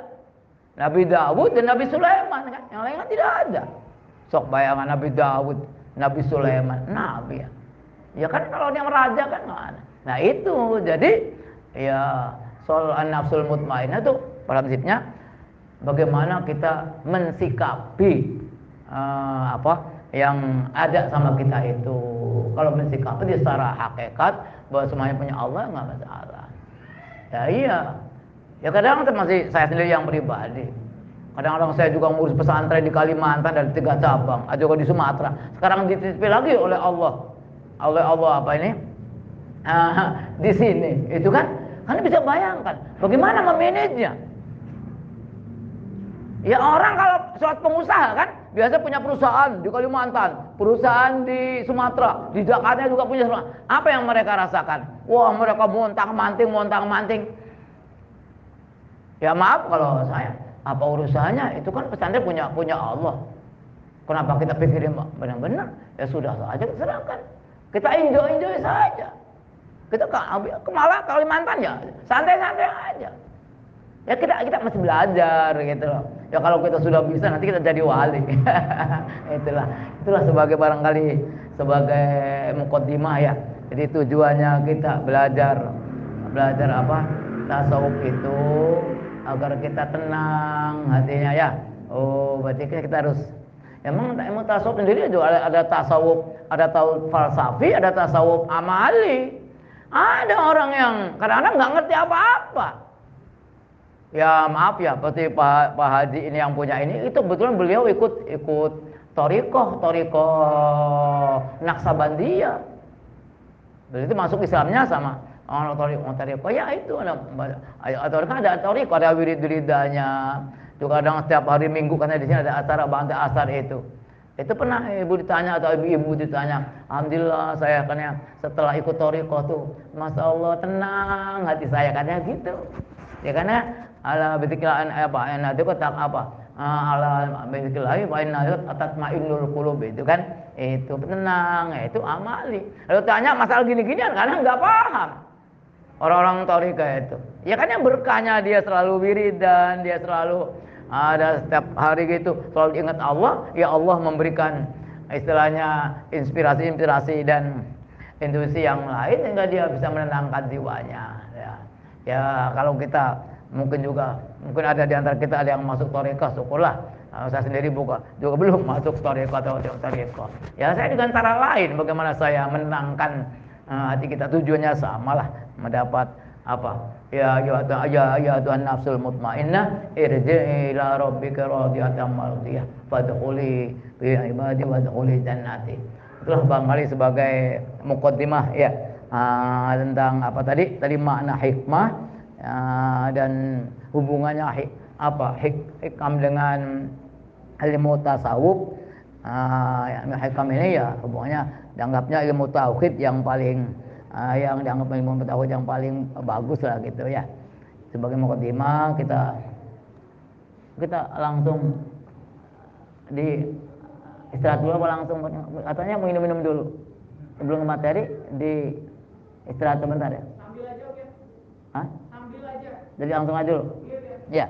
Nabi Dawud dan Nabi Sulaiman kan. Yang lain kan tidak ada. Sok bayangan Nabi Dawud, Nabi Sulaiman, Nabi ya. Ya kan kalau yang raja kan nggak ada. Nah itu jadi ya soal nafsul mutmainah pada prinsipnya bagaimana kita mensikapi uh, apa yang ada sama kita itu. Kalau mensikapi secara hakikat bahwa semuanya punya Allah nggak masalah. Ya iya. Ya kadang masih saya sendiri yang pribadi. Kadang-kadang saya juga ngurus pesantren di Kalimantan dan tiga cabang, juga di Sumatera. Sekarang dititipi lagi oleh Allah. Oleh Allah apa ini? Uh, di sini. Itu kan, kan bisa bayangkan bagaimana memanajenya. Ya orang kalau suatu pengusaha kan biasa punya perusahaan di Kalimantan, perusahaan di Sumatera, di Jakarta juga punya semua. Apa yang mereka rasakan? Wah mereka montang manting, montang manting. Ya maaf kalau saya, apa urusannya? Itu kan pesantren punya punya Allah. Kenapa kita pikirin benar-benar? Ya sudah saja serahkan. Kita enjoy enjoy saja. Kita ke malah Kalimantan ya santai-santai aja. Ya kita kita masih belajar gitu loh. Ya kalau kita sudah bisa nanti kita jadi wali. itulah itulah sebagai barangkali sebagai mukaddimah ya. Jadi tujuannya kita belajar belajar apa? Tasawuf itu agar kita tenang hatinya ya. Oh, berarti kita harus emang emang tasawuf sendiri juga ada, ada tasawuf, ada tasawuf falsafi, ada tasawuf amali. Ada orang yang kadang-kadang nggak ngerti apa-apa ya maaf ya seperti Pak, Pak Haji ini yang punya ini itu betul beliau ikut ikut torikoh torikoh Naksabandia. Itu masuk Islamnya sama orang torikoh torikoh. Ya itu ada atau kan ada torikoh ada wirid wiridanya juga kadang setiap hari minggu karena di sini ada acara bangsa asar itu. Itu pernah ibu ditanya atau ibu-ibu ditanya Alhamdulillah saya kan setelah ikut torikoh tuh Masya Allah tenang hati saya katanya gitu. Ya karena ala bidzikrillah apa? Ana itu kata apa? Ah, ala bidzikrillah wa inna tatma'innul qulub itu kan? Itu tenang itu amali. Lalu tanya masalah gini-gini karena nggak paham. Orang-orang torika itu. Ya kan yang berkahnya dia selalu wiridan dia selalu ada setiap hari gitu selalu ingat Allah ya Allah memberikan istilahnya inspirasi-inspirasi dan intuisi yang lain sehingga dia bisa menenangkan jiwanya ya. Ya kalau kita mungkin juga mungkin ada di antara kita ada yang masuk toreka syukurlah. Nah, saya sendiri buka juga belum masuk toreka atau toreka ya saya dengan cara lain bagaimana saya menenangkan uh, hati kita. Tujuannya sama lah mendapat apa? Ya ya ya ya Tuhan nafsul mutmainnah irji ila rabbika radiyatan mardiyah fadkhuli bi ibadi wadkhuli jannati. Itulah Bang Ali sebagai mukaddimah ya. Uh, tentang apa tadi? Tadi makna hikmah ya, dan hubungannya hik, apa hik, hikam dengan ilmu tasawuf. Uh, ya, hikam ini ya hubungannya dianggapnya ilmu tauhid yang paling uh, yang dianggap ilmu tauhid yang paling bagus lah gitu ya. Sebagai mukadimah kita kita langsung di istirahat dulu apa langsung? Katanya mau minum-minum dulu. Sebelum materi di istirahat sebentar ya. Hah? Jadi langsung aja dulu. Ya.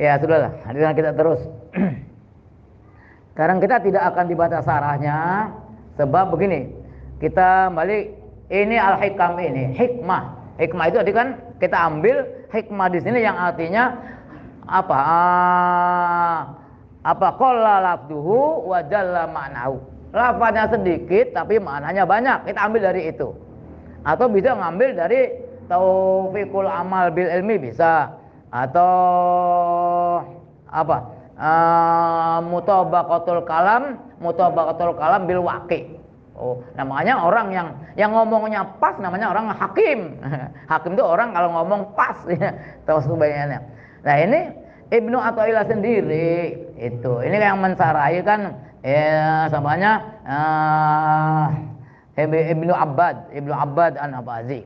Ya, sudahlah. Hadirin kita terus. Sekarang kita tidak akan dibatas arahnya sebab begini. Kita balik ini al-hikam ini, hikmah. Hikmah itu tadi kan kita ambil hikmah di sini yang artinya apa? Ah, apa qalla lafduhu wa jalla ma'nahu. Lafaznya sedikit tapi maknanya banyak. Kita ambil dari itu. Atau bisa ngambil dari taufikul amal bil ilmi bisa. Atau apa? Uh, mutabaqatul kalam mutabaqatul kalam bil waqi. Oh namanya orang yang yang ngomongnya pas namanya orang hakim. Hakim itu orang kalau ngomong pas. Ya tahu sebenarnya nah ini Ibnu Athaillah sendiri. Itu. Ini yang mensarai kan ya samanya uh, Ibnu Abbad Ibnu Abbad An-Abazi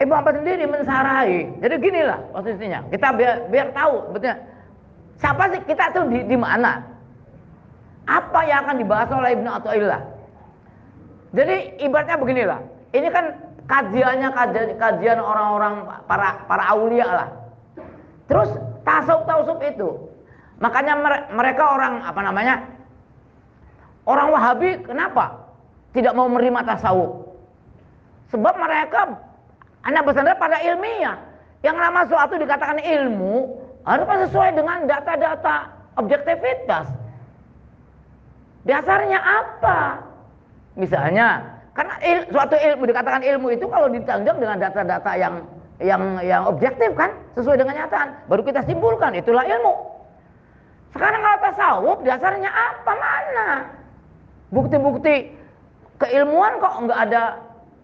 Ibu Abbas sendiri mensarai. Jadi ginilah posisinya. Kita biar biar tahu betulnya siapa sih kita tuh di, di mana? Apa yang akan dibahas oleh Ibnu Athaillah? Jadi ibaratnya beginilah. Ini kan kajiannya kajian kajian orang-orang para para aulia lah. Terus tasawuf tasawuf itu. Makanya mereka orang apa namanya? Orang Wahabi kenapa tidak mau menerima tasawuf? Sebab mereka Anak pesantren pada ilmiah. Yang nama suatu dikatakan ilmu harus sesuai dengan data-data objektivitas. Dasarnya apa? Misalnya, karena il, suatu ilmu dikatakan ilmu itu kalau ditanjung dengan data-data yang yang yang objektif kan, sesuai dengan nyataan, baru kita simpulkan itulah ilmu. Sekarang kalau tasawuf dasarnya apa mana? Bukti-bukti keilmuan kok nggak ada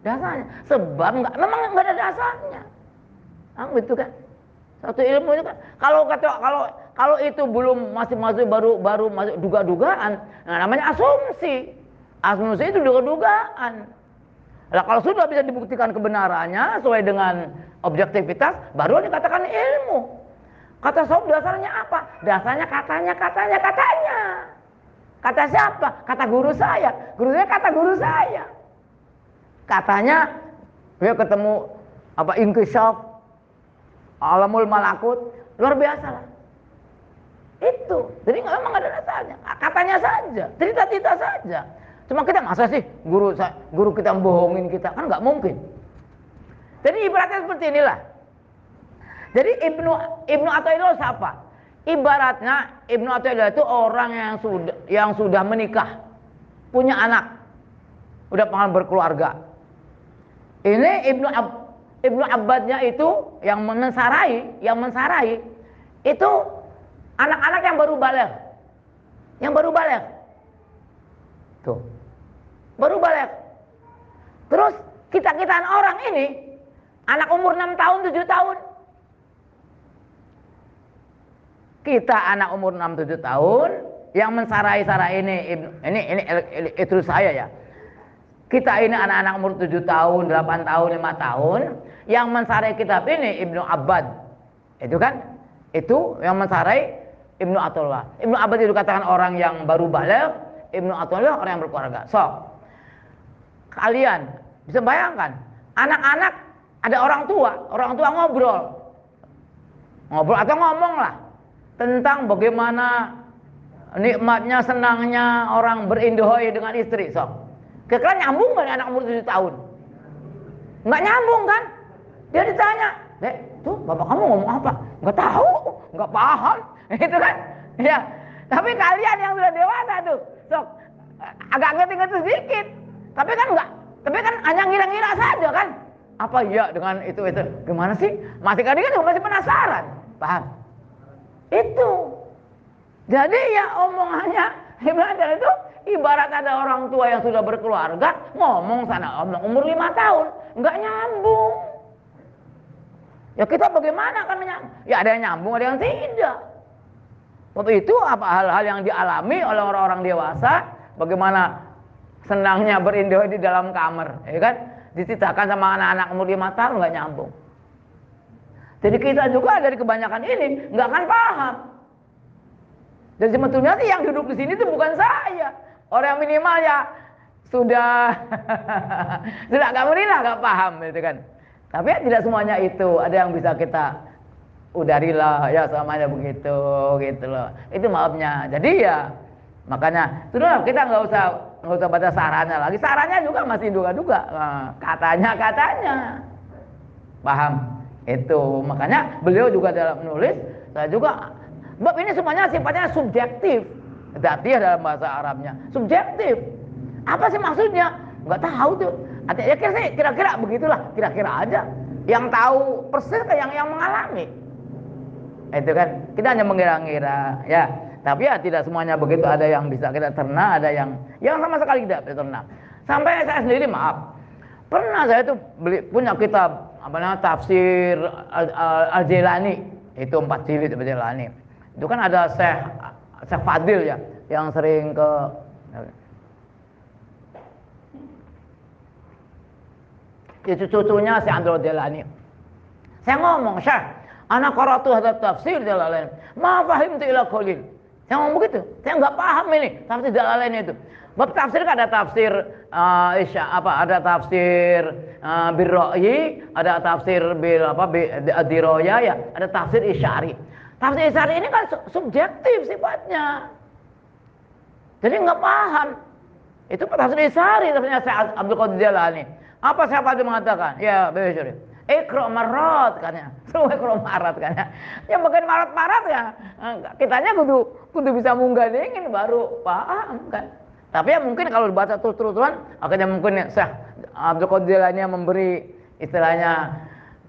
dasarnya. Sebab nggak, memang nggak ada dasarnya. Ah, gitu kan? Satu ilmu itu kan kalau kata kalau kalau itu belum masih masuk baru baru masuk duga-dugaan, nah namanya asumsi. Asumsi itu duga-dugaan. Nah, kalau sudah bisa dibuktikan kebenarannya sesuai dengan objektivitas, baru dikatakan ilmu. Kata sob dasarnya apa? Dasarnya katanya, katanya, katanya. Kata siapa? Kata guru saya. Guru saya kata guru saya. Katanya dia ketemu apa inkisaf alamul malakut luar biasa lah. Itu. Jadi nggak memang ada dasarnya. Katanya saja, cerita-cerita saja. Cuma kita masa sih guru guru kita bohongin kita kan nggak mungkin. Jadi ibaratnya seperti inilah. Jadi Ibnu Ibnu Athaillah siapa? Ibaratnya Ibnu Athaillah itu orang yang sudah yang sudah menikah, punya anak, udah pengalaman berkeluarga. Ini Ibnu Ab, Ibnu Abbadnya itu yang mensarai, yang mensarai itu anak-anak yang baru balik. Yang baru balik. Tuh. Baru balik. Terus kita-kitaan orang ini anak umur 6 tahun, 7 tahun. Kita anak umur 6 7 tahun yang mensarai-sarai ini ini ini itu saya ya. Kita ini anak-anak umur 7 tahun, 8 tahun, 5 tahun yang mensarai kitab ini Ibnu Abbad. Itu kan? Itu yang mensarai Ibnu Atullah. Ibnu Abbad itu katakan orang yang baru balik, Ibnu Atullah orang yang berkeluarga. So, kalian bisa bayangkan, anak-anak ada orang tua, orang tua ngobrol. Ngobrol atau ngomong lah tentang bagaimana nikmatnya, senangnya orang berindohoi dengan istri. So, kira-kira nyambung gak anak umur 7 tahun? Nggak nyambung kan? Dia ditanya, Dek, tuh bapak kamu ngomong apa? Nggak tahu, nggak paham. Itu kan? Ya. Tapi kalian yang sudah dewasa tuh, sok agak ngerti-ngerti sedikit. Tapi kan enggak, tapi kan hanya ngira-ngira saja kan? Apa iya dengan itu itu? Gimana sih? Masih kan juga masih penasaran. Paham? Itu. Jadi ya omongannya Ibnu itu ibarat ada orang tua yang sudah berkeluarga ngomong sana ngomong umur lima tahun nggak nyambung. Ya kita bagaimana kan menyambung? Ya ada yang nyambung, ada yang tidak. Waktu itu apa hal-hal yang dialami oleh orang-orang dewasa, bagaimana senangnya berindah di dalam kamar, ya kan? Diceritakan sama anak-anak umur lima tahun nggak nyambung. Jadi kita juga dari kebanyakan ini nggak akan paham. Dan sebetulnya sih yang duduk di sini itu bukan saya. Orang minimal ya sudah sudah agak lah nggak paham gitu kan. Tapi ya tidak semuanya itu. Ada yang bisa kita udarilah ya selamanya begitu gitu loh. Itu maafnya. Jadi ya makanya sudah kita nggak usah nggak usah baca sarannya lagi. Sarannya juga masih duga-duga. Nah, katanya katanya. Paham? Itu makanya beliau juga dalam menulis saya juga Bab ini semuanya sifatnya subjektif. Dati dalam bahasa Arabnya. Subjektif. Apa sih maksudnya? Nggak tahu tuh. Artinya ya kira-kira, begitulah. Kira-kira aja. Yang tahu persis yang yang mengalami. Itu kan. Kita hanya mengira-ngira. Ya. Tapi ya tidak semuanya begitu. Ada yang bisa kita terna. Ada yang yang sama sekali tidak bisa terna. Sampai saya sendiri maaf. Pernah saya tuh beli punya kitab apa namanya tafsir Al-Jilani. Itu empat jilid Al-Jilani itu kan ada Syekh Syekh Fadil ya yang sering ke itu cucunya si Abdul Jalani. Saya ngomong, Syekh, anak qaratu hadza tafsir Jalalain. Ma fahimtu ila qalil. Saya ngomong begitu. Saya nggak paham ini tafsir Jalalain itu. Bab tafsir kan ada tafsir uh, isya, apa ada tafsir uh, birra'yi, ada tafsir bil apa diroya ya, ada tafsir isyari. Tafsir Isyari ini kan subjektif sifatnya. Jadi nggak paham. Itu tafsir Isyari tafsirnya saya Abdul Qadir Jalani. Apa siapa itu mengatakan? Ya, betul. Ikro marat kan ya. Semua ikro marat kan ya. Bagian marat-marat ya. Kitanya kudu kudu bisa munggah dingin baru paham kan. Tapi ya mungkin kalau dibaca terus-terusan akhirnya mungkin ya Syekh Abdul Qadir memberi istilahnya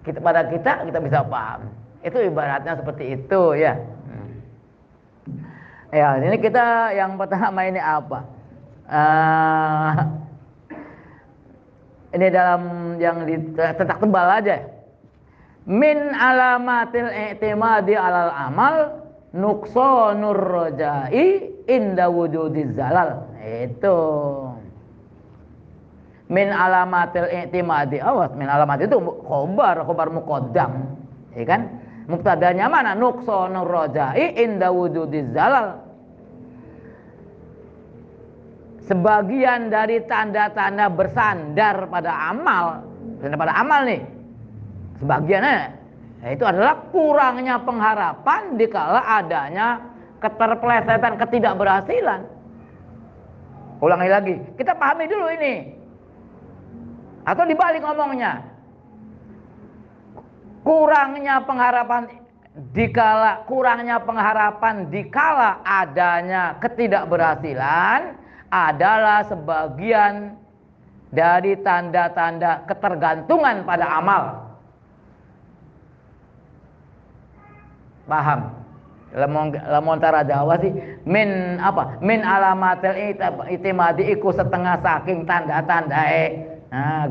kita pada kita kita bisa paham. Itu ibaratnya seperti itu ya. Ya, ini kita yang pertama ini apa? Uh, ini dalam yang di tetak tebal aja. Min alamatil i'timadi alal amal nuqsanur rajai inda wujudiz zalal. Itu min alamatil i'timadi awas min alamat itu khobar khobar muqaddam ya kan muktadanya mana nuqsanur rajai inda wujudiz zalal. Sebagian dari tanda-tanda bersandar pada amal bersandar pada amal nih. Sebagiannya ya itu adalah kurangnya pengharapan dikala adanya keterpelesetan ketidakberhasilan. Ulangi lagi kita pahami dulu ini. Atau dibalik ngomongnya. Kurangnya pengharapan dikala kurangnya pengharapan dikala adanya ketidakberhasilan adalah sebagian dari tanda-tanda ketergantungan pada amal. Paham? Tara Jawa sih min apa? Min alamatil itimadi iku setengah saking tanda-tanda eh Nah,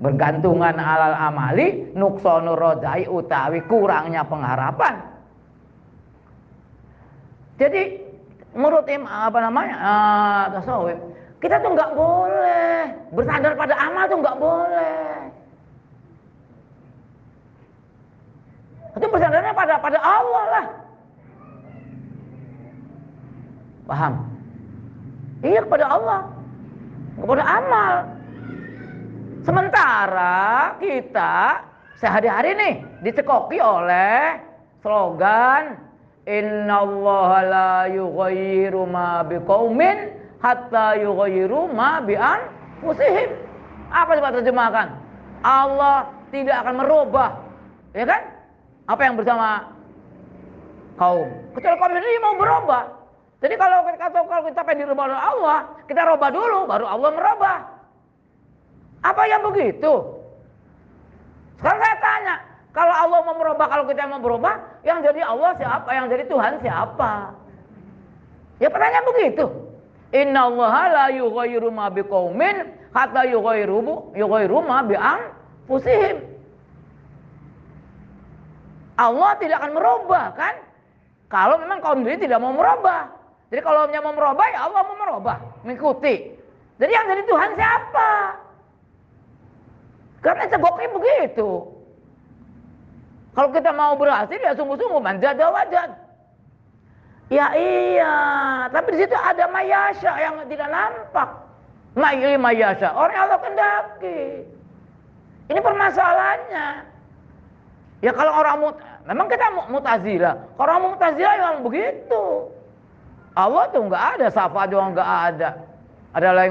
bergantungan alal amali nuksonu rodai utawi kurangnya pengharapan. Jadi menurut im, apa namanya uh, kita tuh nggak boleh bersandar pada amal tuh nggak boleh. Itu bersandarnya pada pada Allah lah. Paham? Iya kepada Allah, kepada amal. Sementara kita sehari-hari nih dicekoki oleh slogan Innallaha la yughayyiru ma biqaumin hatta yughayyiru ma bi anfusihim. Apa coba terjemahkan? Allah tidak akan merubah, ya kan? Apa yang bersama kaum. Kecuali kaum ini mau berubah. Jadi kalau kita kalau kita pengen dirubah oleh Allah, kita rubah dulu, baru Allah merubah. Apa yang begitu? Sekarang saya tanya, kalau Allah mau merubah, kalau kita mau berubah, yang jadi Allah siapa? Yang jadi Tuhan siapa? Ya pertanyaan begitu. Inna Allah la yughayyiru ma biqaumin hatta yughayyiru yughayyiru ma bi anfusihim. Allah tidak akan merubah kan? Kalau memang kaum diri tidak mau merubah. Jadi kalau mau merubah ya Allah mau merubah, mengikuti. Jadi yang jadi Tuhan siapa? Karena cegoknya begitu. Kalau kita mau berhasil ya sungguh-sungguh manjada wajad. Ya iya, tapi di situ ada mayasya yang tidak nampak. Mayli mayasya, orang Allah kendaki. Ini permasalahannya. Ya kalau orang mut, memang kita mutazila. Kalau orang mutazila yang begitu. Allah tuh nggak ada, safa juga nggak ada. Ada lain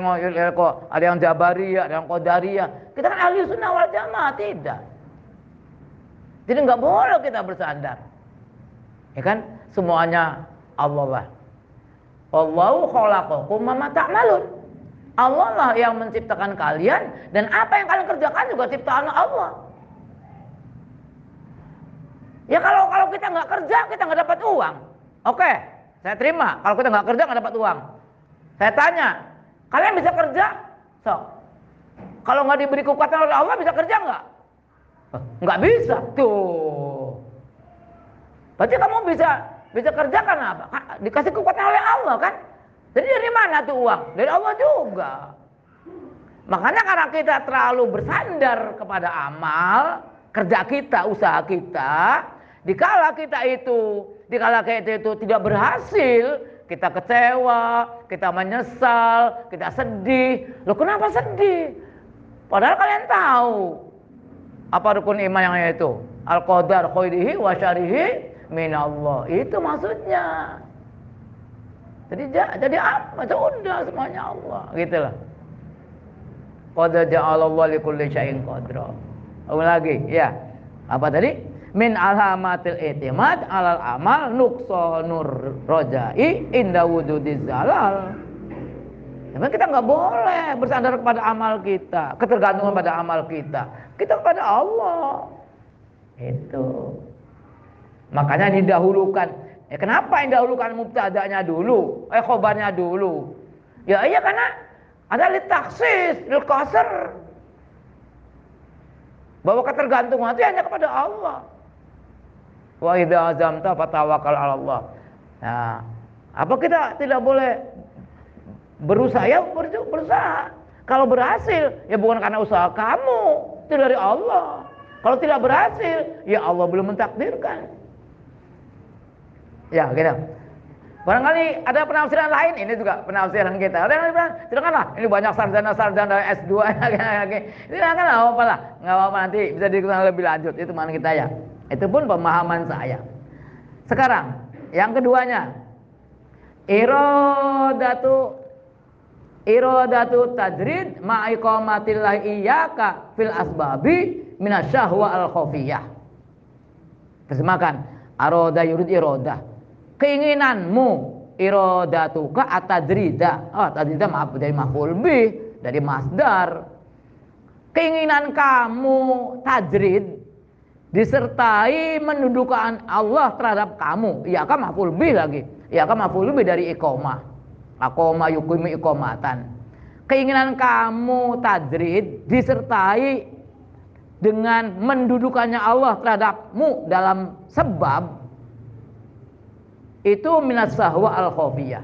kok, ada yang Jabariyah, ada yang Qadariyah. Kita kan ahli sunnah wal jamaah, tidak. Jadi nggak boleh kita bersandar. Ya kan? Semuanya Allah lah. Allahu khalaqakum ma ta'malun. Allah lah yang menciptakan kalian dan apa yang kalian kerjakan juga ciptaan Allah. Ya kalau kalau kita nggak kerja kita nggak dapat uang. Oke, saya terima. Kalau kita nggak kerja nggak dapat uang. Saya tanya, Kalian bisa kerja? So. Kalau nggak diberi kekuatan oleh Allah bisa kerja nggak? Nggak bisa. Tuh. Berarti kamu bisa bisa kerja karena apa? Dikasih kekuatan oleh Allah kan? Jadi dari mana tuh uang? Dari Allah juga. Makanya karena kita terlalu bersandar kepada amal, kerja kita, usaha kita, dikala kita itu, dikala kita itu tidak berhasil, kita kecewa, kita menyesal, kita sedih. Loh kenapa sedih? Padahal kalian tahu apa rukun iman yang itu? Al-qadar khairihi wa syarihi minallah. Itu maksudnya. Jadi jadi apa? Sudah semuanya Allah, gitulah. Qad ja'alallahu likulli syai'in qadra. Ulang lagi, ya. Apa tadi? Min alhamatil itimad alal amal nuksonur rojai inda wujudiz zalal. Tapi kita nggak boleh bersandar kepada amal kita, ketergantungan pada amal kita. Kita kepada Allah. Itu. Makanya didahulukan. Ya kenapa yang dahulukan mubtadanya dulu? Eh khobarnya dulu. Ya iya karena ada litaksis, lil Bahwa ketergantungan itu hanya kepada Allah. Wa idza azamta fatawakal 'ala Allah. Nah, apa kita tidak boleh berusaha ya berusaha. Kalau berhasil ya bukan karena usaha kamu, itu dari Allah. Kalau tidak berhasil, ya Allah belum mentakdirkan. Ya, gitu. Barangkali ada penafsiran lain, ini juga penafsiran kita. Ada yang bilang, silakanlah, ini banyak sarjana-sarjana S2 Ini kan apa lah, nggak apa-apa nanti bisa dikulang lebih lanjut. Itu mana kita ya. Itu pun pemahaman saya. Sekarang, yang keduanya, irodatu irodatu tadrid ma'iqamatillah iyyaka fil asbabi minasyahwa al khafiyah. Terjemahkan, aroda yurid iroda. Keinginanmu irodatuka atadrida. Oh, tadrida maaf dari maf'ul bih, dari masdar. Keinginan kamu tajrid disertai mendudukan Allah terhadap kamu. Iya kan maf'ul bih lagi. Iya kan maf'ul bih dari iqamah. Aqama yukimi iqamatan. Keinginan kamu tajrid disertai dengan mendudukannya Allah terhadapmu dalam sebab itu minat sahwa al khofiyah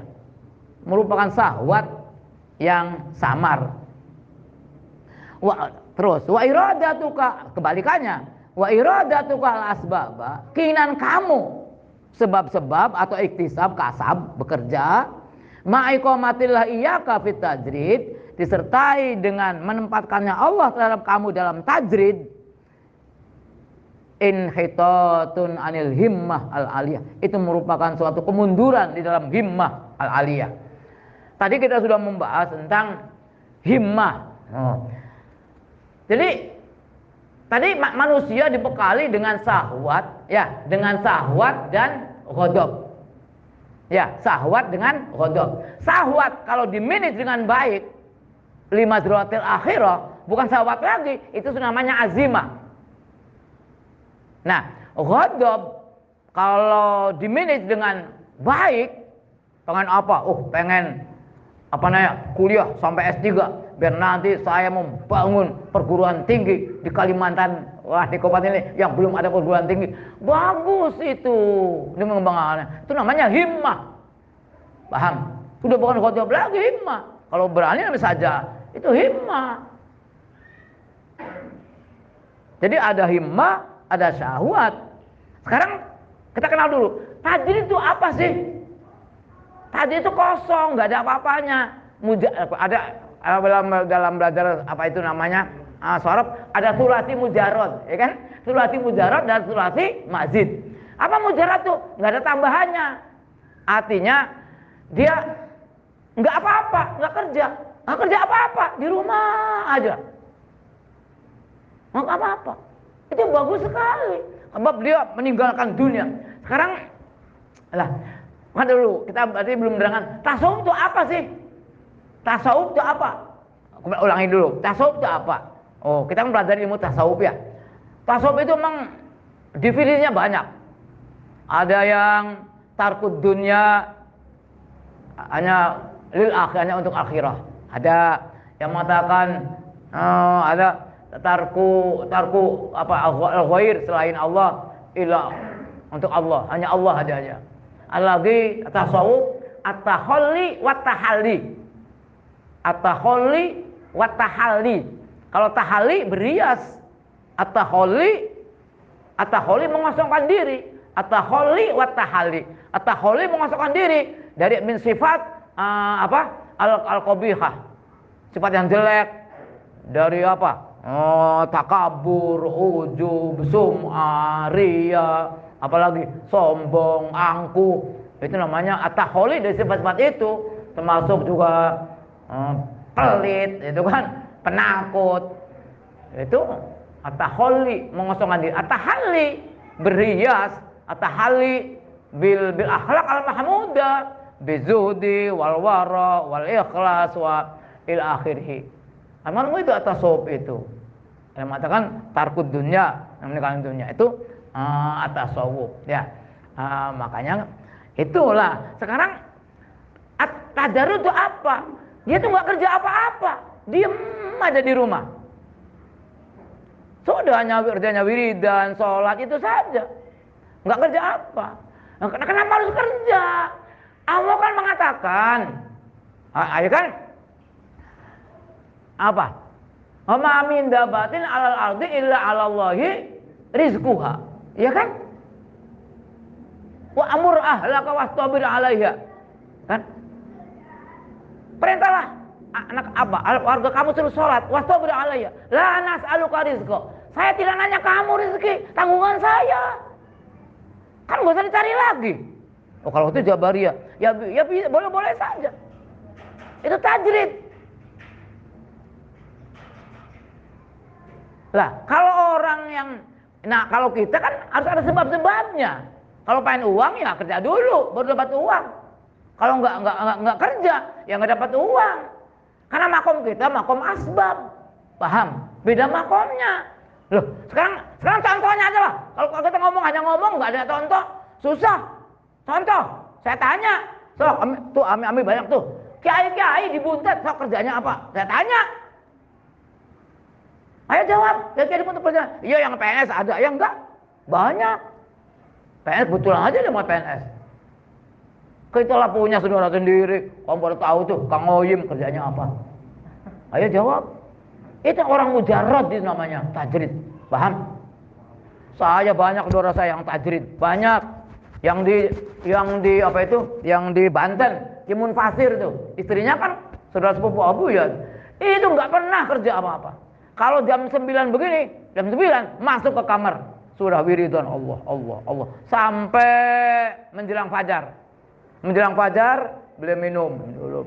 merupakan sahwat yang samar wa, terus wa iradatuka kebalikannya wa iradatuka al asbaba keinginan kamu. Sebab-sebab atau iktisab kasab bekerja. Ma'iqamatillah iyyaka fit tajrid disertai dengan menempatkannya Allah terhadap kamu dalam tajrid. Inhitatun anil himmah al aliyah. Itu merupakan suatu kemunduran di dalam himmah al aliyah. Tadi kita sudah membahas tentang himmah. Oh. jadi tadi manusia dibekali dengan sahwat ya dengan sahwat dan ghadab. Ya sahwat dengan ghadab. Sahwat kalau dimanage dengan baik lima zeratil akhirah bukan sahabat lagi itu namanya azimah. Nah ghadab kalau dimanage dengan baik pengen apa? Oh pengen apa namanya kuliah sampai S3 biar nanti saya membangun perguruan tinggi di Kalimantan wah di kabupaten ini yang belum ada perguruan tinggi bagus itu ini mengembangkan itu namanya himmah paham sudah bukan ghadab lagi himmah kalau berani saja itu himmah. Jadi ada himmah, ada syahwat. Sekarang kita kenal dulu. Tadi itu apa sih? Tadi itu kosong, nggak ada apa-apanya. Ada dalam dalam belajar apa itu namanya uh, sorop ada sulati mujarod, ya kan? Sulati mujarod dan sulati mazid. Apa mujarod tuh? Nggak ada tambahannya. Artinya dia nggak apa-apa, nggak kerja, Nggak kerja apa-apa, di rumah aja. Nggak apa-apa. Itu bagus sekali. Sebab dia meninggalkan dunia. Sekarang, lah, kan dulu kita berarti belum menerangkan tasawuf itu apa sih? Tasawuf itu apa? Ulangi dulu. Tasawuf itu apa? Oh, kita kan belajar ilmu tasawuf ya. Tasawuf itu memang definisinya banyak. Ada yang tarkud dunia hanya lil akhirnya untuk akhirah. Ada yang mengatakan uh, ada tarku tarku apa al-ghair selain Allah ila untuk Allah, hanya Allah ada aja. Ada lagi tasawuf at-tahalli wa tahalli. At-tahalli wa tahalli. Kalau tahalli berias, at-tahalli at-tahalli mengosongkan diri, at-tahalli wa tahalli. At-tahalli mengosongkan diri dari min sifat uh, apa? al-qabihah. Sifat yang jelek dari apa? Oh, takabur, ujub, sum'ah, ria, apalagi sombong, angkuh. Itu namanya ataholi dari sifat-sifat itu. Termasuk juga pelit, itu kan penakut. Itu Ataholi mengosongkan diri. Atahali berhias. Atahali bil bil akhlak al mahmuda bizuhdi wal wara wal ikhlas wa il akhirhi. Itu atas sob itu. Yang mengatakan tarkud dunia, meninggalkan dunia itu uh, atas ya. Uh, makanya itulah sekarang tadarus itu apa? Dia tuh nggak kerja apa-apa, diem aja di rumah. Sudah hanya kerjanya wiridan, sholat itu saja. Nggak kerja apa. Nah, kenapa harus kerja? Allah kan mengatakan, ayo kan? Apa? Wa min dabatin alal ardi illa 'alallahi rizquha. Ya kan? Wa amur ahlaka wastabir 'alaiha. Kan? Perintahlah anak apa? Warga kamu suruh sholat. Wastabir 'alaiha. La nas'aluka rizqa. Saya tidak nanya kamu rezeki, tanggungan saya. Kan gak usah dicari lagi. Oh kalau itu Jabariyah, ya ya boleh-boleh saja. Itu tajrid. Lah, kalau orang yang nah kalau kita kan harus ada sebab-sebabnya. Kalau pengen uang ya kerja dulu baru dapat uang. Kalau nggak nggak nggak, kerja ya nggak dapat uang. Karena makom kita makom asbab. Paham? Beda makomnya. Loh, sekarang sekarang contohnya aja lah. Kalau kita ngomong hanya ngomong nggak ada contoh, susah. Contoh, saya tanya, so tuh ami-ami banyak tuh. Kiai-kiai dibuntet, so kerjanya apa? Saya tanya. Ayo jawab, kiai dibuntet kerja. Iya yang PNS ada, yang enggak? Banyak. PNS betulan aja dia mau PNS. Kita lah punya saudara sendiri. Kamu baru tahu tuh, Kang Oyim kerjanya apa? Ayo jawab. Itu orang mujarad itu namanya, tajrid. Paham? Saya banyak saudara saya yang tajrid, banyak yang di yang di apa itu? Yang di Banten, Timun Fasir itu. Istrinya kan saudara sepupu Abu ya. Itu nggak pernah kerja apa-apa. Kalau jam 9 begini, jam 9 masuk ke kamar, sudah wiridan Allah, Allah, Allah sampai menjelang fajar. Menjelang fajar beliau minum dulu.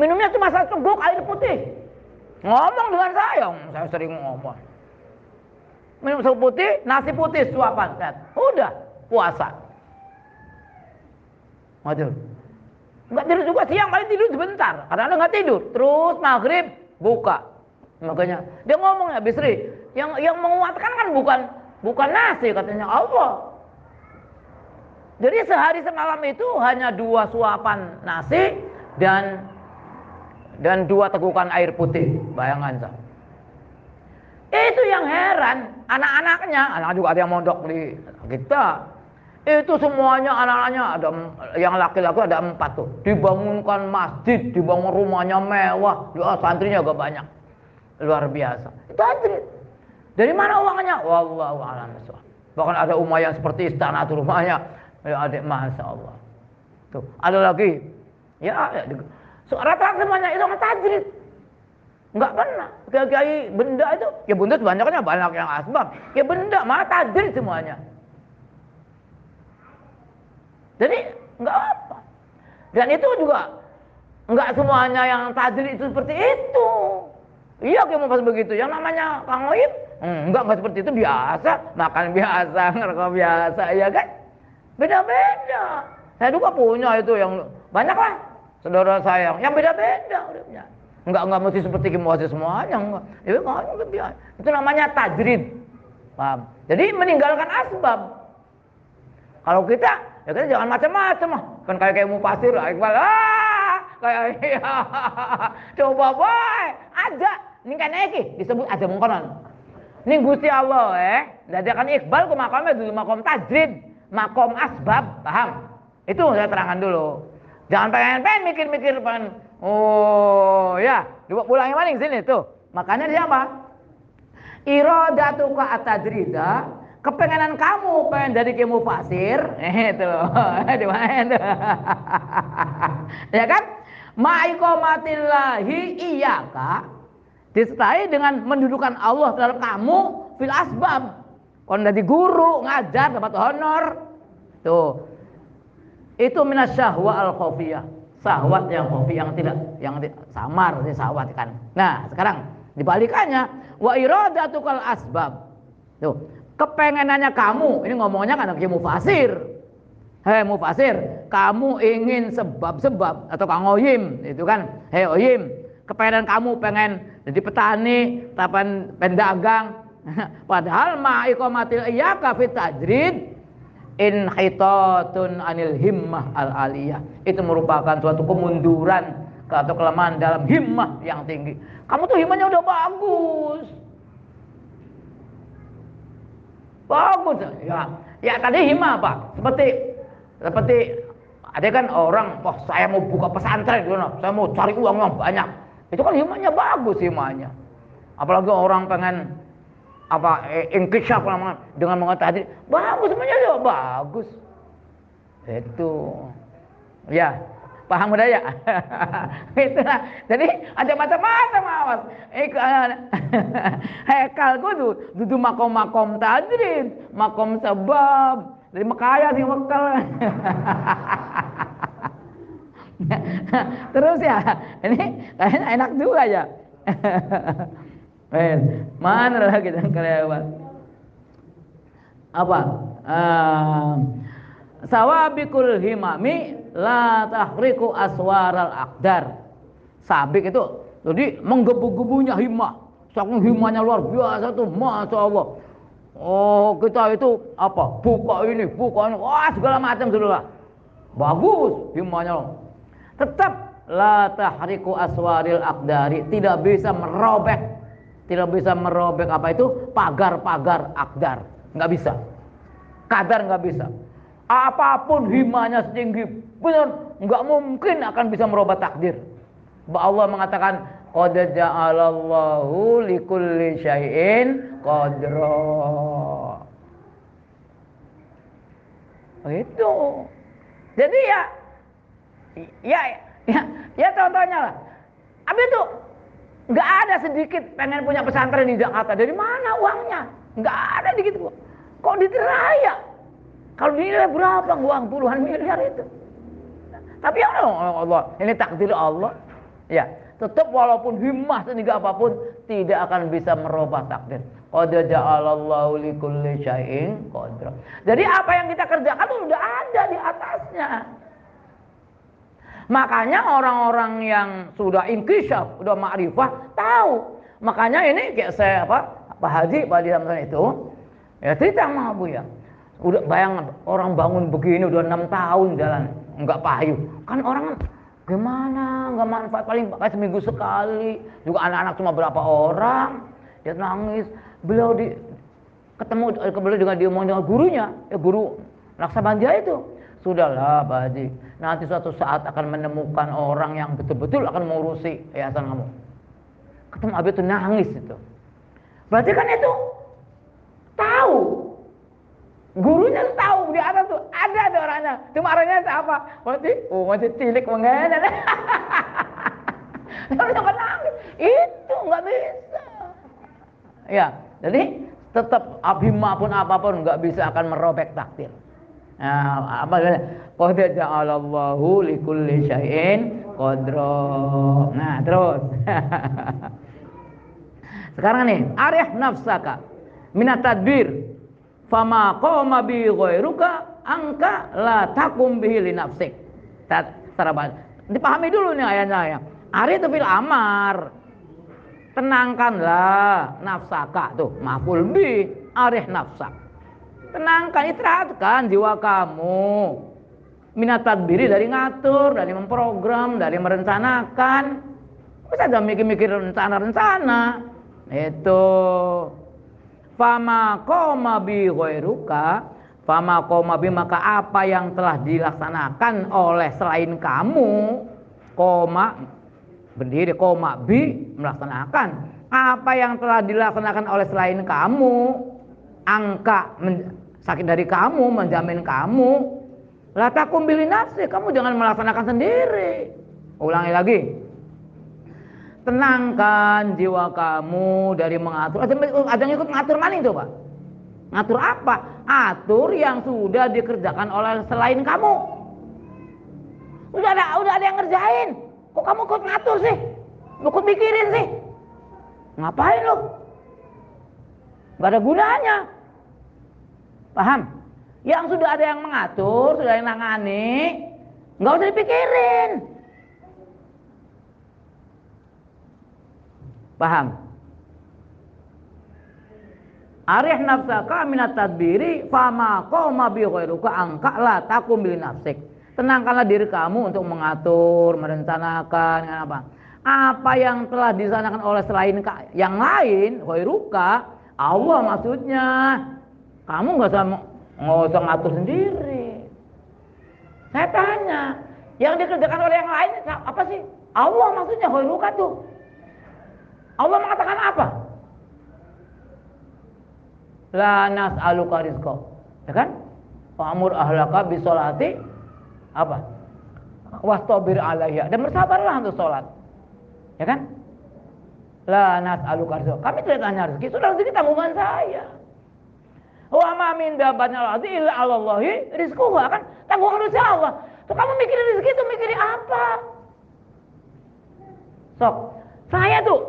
Minumnya cuma satu gok air putih. Ngomong dengan saya, saya sering ngomong. Minum sup putih, nasi putih suapan. Udah, puasa. Waduh. Enggak tidur juga siang, paling tidur sebentar. Karena anda nggak tidur. Terus maghrib buka. Makanya dia ngomong ya Bisri, yang yang menguatkan kan bukan bukan nasi katanya Allah. Jadi sehari semalam itu hanya dua suapan nasi dan dan dua tegukan air putih. Bayangan saya. Itu yang heran, anak-anaknya, anak juga ada yang mondok di kita. Itu semuanya anak-anaknya ada yang laki-laki ada empat tuh. Dibangunkan masjid, dibangun rumahnya mewah, doa santrinya juga banyak. Luar biasa. Itu adrit. Dari mana uangnya? Wallahu a'lam Bahkan ada rumah yang seperti istana tuh rumahnya. Ya adik masya Allah. Tuh, ada lagi. Ya, ya Rata-rata semuanya itu orang tajrid. Enggak pernah. Kiai-kiai benda itu, ya benda banyaknya banyak yang asbab. Ya benda, malah tajrid semuanya. Jadi enggak apa. Dan itu juga enggak semuanya yang tajrid itu seperti itu. Iya kayak mau pas begitu. Yang namanya Kang hmm, enggak enggak seperti itu biasa, makan biasa, ngerokok biasa, ya kan? Beda-beda. Saya juga punya itu yang banyak lah saudara sayang yang beda-beda uripnya enggak enggak mesti seperti kimuasi semuanya enggak. Ya enggak itu namanya tajrid. Paham? Jadi meninggalkan asbab. Kalau kita ya kita jangan macam-macam kan kayak kayak mufasir Iqbal. Ah kayak iya. coba boy. Aja ini kan disebut aja mengkonon ini Gusti Allah eh dadakan Iqbal ke makamnya dulu makom tajrid makom asbab paham itu saya terangkan dulu Jangan pengen pengen mikir-mikir pengen. Oh ya, dua pulang yang mana sini tuh. Makanya dia apa? Iradatuka atadrida, kepengenan kamu pengen jadi kemu pasir, eh, itu di mana ya kan? Ma'iqamatillahi iyaka disertai dengan mendudukan Allah terhadap kamu fil asbab. Kalau jadi guru ngajar dapat honor. Tuh, itu minas syahwa al khofiyah Sahwat yang hobi yang tidak yang samar si sahwat kan. Nah, sekarang dibalikannya wa iradatukal asbab. Tuh, kepengenannya kamu, ini ngomongnya kan lagi mufasir. Hei mufasir, kamu ingin sebab-sebab atau Kang Oyim itu kan. Hei Oyim, kepengen kamu pengen jadi petani, tapan pendagang. Padahal ma'ikomatil iyaka fit tajrid inhitatun anil himmah al aliyah itu merupakan suatu kemunduran atau kelemahan dalam himmah yang tinggi. Kamu tuh himmahnya udah bagus. Bagus. Ya ya tadi himmah apa? Seperti seperti ada kan orang wah saya mau buka pesantren gitu saya mau cari uang yang banyak itu kan himmahnya bagus himmahnya apalagi orang pengen apa eh, inkishaf dengan mengatakan bagus semuanya juga bagus. Itu. Ya paham udah ya? Itulah jadi ada macam-macam awas hekal gua tuh duduk makom-makom tajrid makom sebab. Dari Mekaya sih Mekal terus ya ini kayaknya enak juga ya Eh, mana lagi yang kelewat? Apa? Uh, sawabikul himami la tahriku aswaral akdar. Sabik itu jadi menggebu-gebunya himah. Saking himahnya luar biasa tuh, masya Allah. Oh kita itu apa? Buka ini, buka ini, wah segala macam sudah. Bagus himahnya. Tetap la tahriku aswaril akdari tidak bisa merobek. Tidak bisa merobek apa itu? Pagar-pagar akdar nggak bisa. Kadar nggak bisa. Apa pun himanya setinggi benar nggak mungkin akan bisa merubah takdir. Allah mengatakan qad ja'alallahu likulli syai'in qadra. Itu. Jadi ya ya ya ya contohnya lah abis itu Nggak ada sedikit pengen punya pesantren di Jakarta. Dari mana uangnya? Nggak ada dikit kok. Kok di Teraya? Kalau dinilai berapa uang puluhan miliar itu? Tapi ya Allah, ini takdir Allah. Ya, tetap walaupun himmah setinggi apa pun tidak akan bisa merubah takdir. Jadi apa yang kita kerjakan itu sudah ada di atasnya. Makanya orang-orang yang sudah inkishaf, sudah ma'rifah, tahu. Makanya ini kayak saya apa, Pak Haji Pak Haji itu, ya cerita sama Abu ya. Udah bayang orang bangun begini udah enam tahun jalan, nggak payu. Kan orang gimana, nggak manfaat paling pakai seminggu sekali. Juga anak-anak cuma berapa orang, dia nangis. Beliau di ketemu beliau dengan dia dengan gurunya, ya guru Laksamanja itu. Sudahlah Pak Haji, nanti suatu saat akan menemukan orang yang betul-betul akan mengurusi yayasan kamu. Ketemu Abi itu nangis itu. Berarti kan itu tahu. Gurunya tahu di atas tuh ada ada orangnya. Cuma orangnya apa? Berarti oh masih cilik mengenai. Tapi nangis. Itu nggak bisa. Ya, jadi tetap abimah pun apa pun nggak bisa akan merobek takdir. Nah, apa Qad ja'alallahu likulli syai'in qadra. Nah, terus. Sekarang nih, arif nafsaka minat tadbir fama qama bi ghairuka angka la takum bihi li nafsik. Sarabat. Dipahami dulu nih ayatnya ya. Ari itu fil amar. Tenangkanlah nafsaka tuh, maful bi arif nafsak. Tenangkan, istirahatkan jiwa kamu minat tadbiri dari ngatur, dari memprogram, dari merencanakan. Bisa aja mikir-mikir rencana-rencana. Itu fama koma bi ghairuka fama koma bi maka apa yang telah dilaksanakan oleh selain kamu koma berdiri koma bi melaksanakan apa yang telah dilaksanakan oleh selain kamu angka sakit dari kamu menjamin kamu Latakum bili nafsi, kamu jangan melaksanakan sendiri. Ulangi lagi. Tenangkan jiwa kamu dari mengatur. Ada, ada yang ikut ngatur mana itu Pak? Ngatur apa? Atur yang sudah dikerjakan oleh selain kamu. Udah ada udah ada yang ngerjain. Kok kamu ikut ngatur sih? Ikut mikirin sih? Ngapain lu? Gak ada gunanya. Paham? Yang sudah ada yang mengatur, sudah yang nangani, nggak usah dipikirin. Paham? Arih nafsaka minat tadbiri fama qoma bi ghairuka takum bil nafsik. Tenangkanlah diri kamu untuk mengatur, merencanakan apa? Apa yang telah disanakan oleh selain yang lain, ghairuka, Allah maksudnya. Kamu nggak usah nggak usah ngatur sendiri. Saya tanya, yang dikerjakan oleh yang lain apa sih? Allah maksudnya ghairuka tuh. Allah mengatakan apa? La nas'aluka rizqa. Ya kan? Fa'mur ahlaka bisolati apa? Wastabir alaiha. Dan bersabarlah untuk sholat. Ya kan? La nas'aluka rizqa. Kami tidak tanya rezeki, sudah rezeki tanggungan saya. Wa ma min dabatin al illa 'ala Allahi rizquha kan tanggungan rezeki Allah. Tuh kamu mikirin rezeki itu mikirin apa? Sok, saya tuh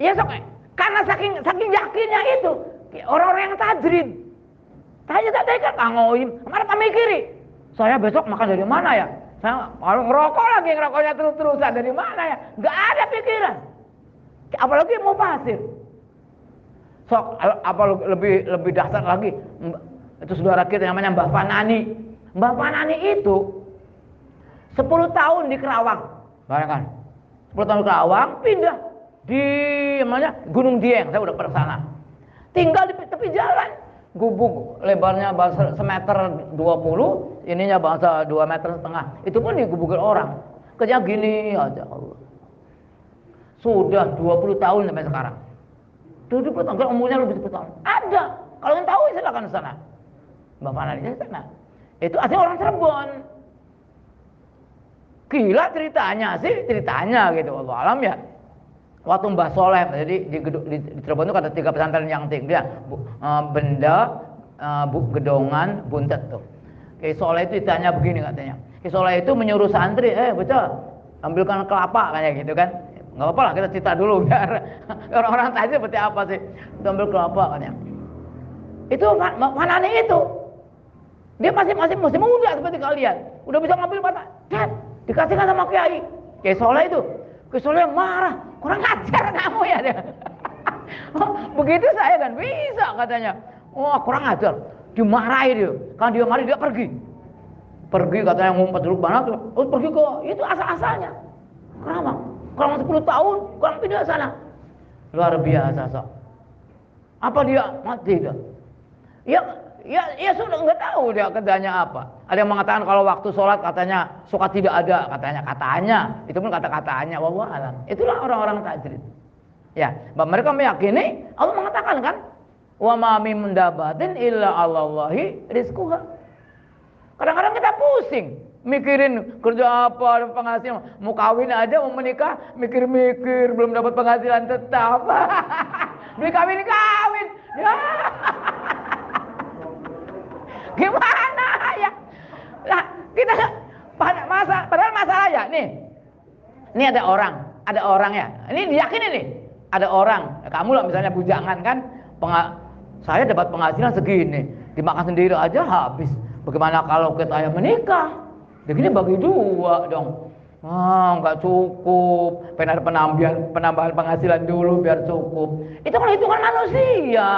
ya sok karena saking saking yakinnya itu orang-orang yang tajrid. Tanya tak tanya kan mana kami kiri? Saya besok makan dari mana ya? Saya kalau ngerokok lagi ngerokoknya terus-terusan dari mana ya? Gak ada pikiran. Apalagi mau pasir. Sok apa lebih lebih dahsyat lagi itu saudara kita namanya Mbah Panani. Mbah Panani itu 10 tahun di Kerawang. Bayangkan. 10 tahun di Kerawang pindah di namanya Gunung Dieng. Saya udah pernah sana tinggal di tepi jalan gubuk lebarnya bahasa semeter 20 ininya bahasa 2 meter setengah itu pun digubukin orang kerja gini aja Allah sudah 20 tahun sampai sekarang 20 tahun kalau umurnya lebih 10 tahun ada. Kalau yang tahu silakan sana. Bapak Nadi sana. Itu asli orang Cirebon. Gila ceritanya sih ceritanya gitu. Allah alam ya. Waktu Mbah Soleh jadi di, di, di Cirebon itu ada tiga pesantren yang tinggi ya. Uh, benda uh, bu, gedongan buntet tuh. Kiai Soleh itu ditanya begini katanya. Kiai Soleh itu menyuruh santri eh betul ambilkan kelapa kayak gitu kan nggak apa-apa lah kita cerita dulu biar orang-orang tanya seperti apa sih ambil kelapa katanya itu mana nih itu dia masih masih masih muda seperti kalian udah bisa ngambil mata kan dikasihkan sama Kiai Kiai Soleh itu Kiai Soleh marah kurang ajar kamu ya dia. Oh, begitu saya kan bisa katanya. Wah oh, kurang ajar. Dimarahi dia. Kan dia mari dia pergi. Pergi katanya ngumpet dulu mana tuh. Oh pergi ke itu asal-asalnya. Kenapa? Kurang 10 tahun kurang pindah sana. Luar biasa sok. Apa dia mati dia? Ya ya ya sudah nggak tahu dia kerjanya apa. Ada yang mengatakan kalau waktu sholat katanya suka tidak ada katanya katanya itu pun kata katanya wah alam. Itulah orang-orang tajrid. Ya, mereka meyakini Allah mengatakan kan wa ma min dabatin illa Allahi rizquha. Kadang-kadang kita pusing mikirin kerja apa penghasilan mau kawin aja mau menikah mikir-mikir belum dapat penghasilan tetap beli kawin kawin ya Gimana ya? Lah, kita pada masa padahal masalah ya nih. Ini ada orang, ada orang ya. Ini diyakini nih. Ada orang, kamu lah misalnya bujangan kan, penga, saya dapat penghasilan segini, dimakan sendiri aja habis. Bagaimana kalau kita menikah? Begini bagi dua dong. Ah, nggak cukup. Pengen ada penambahan, penambahan penghasilan dulu biar cukup. Itu kan hitungan manusia.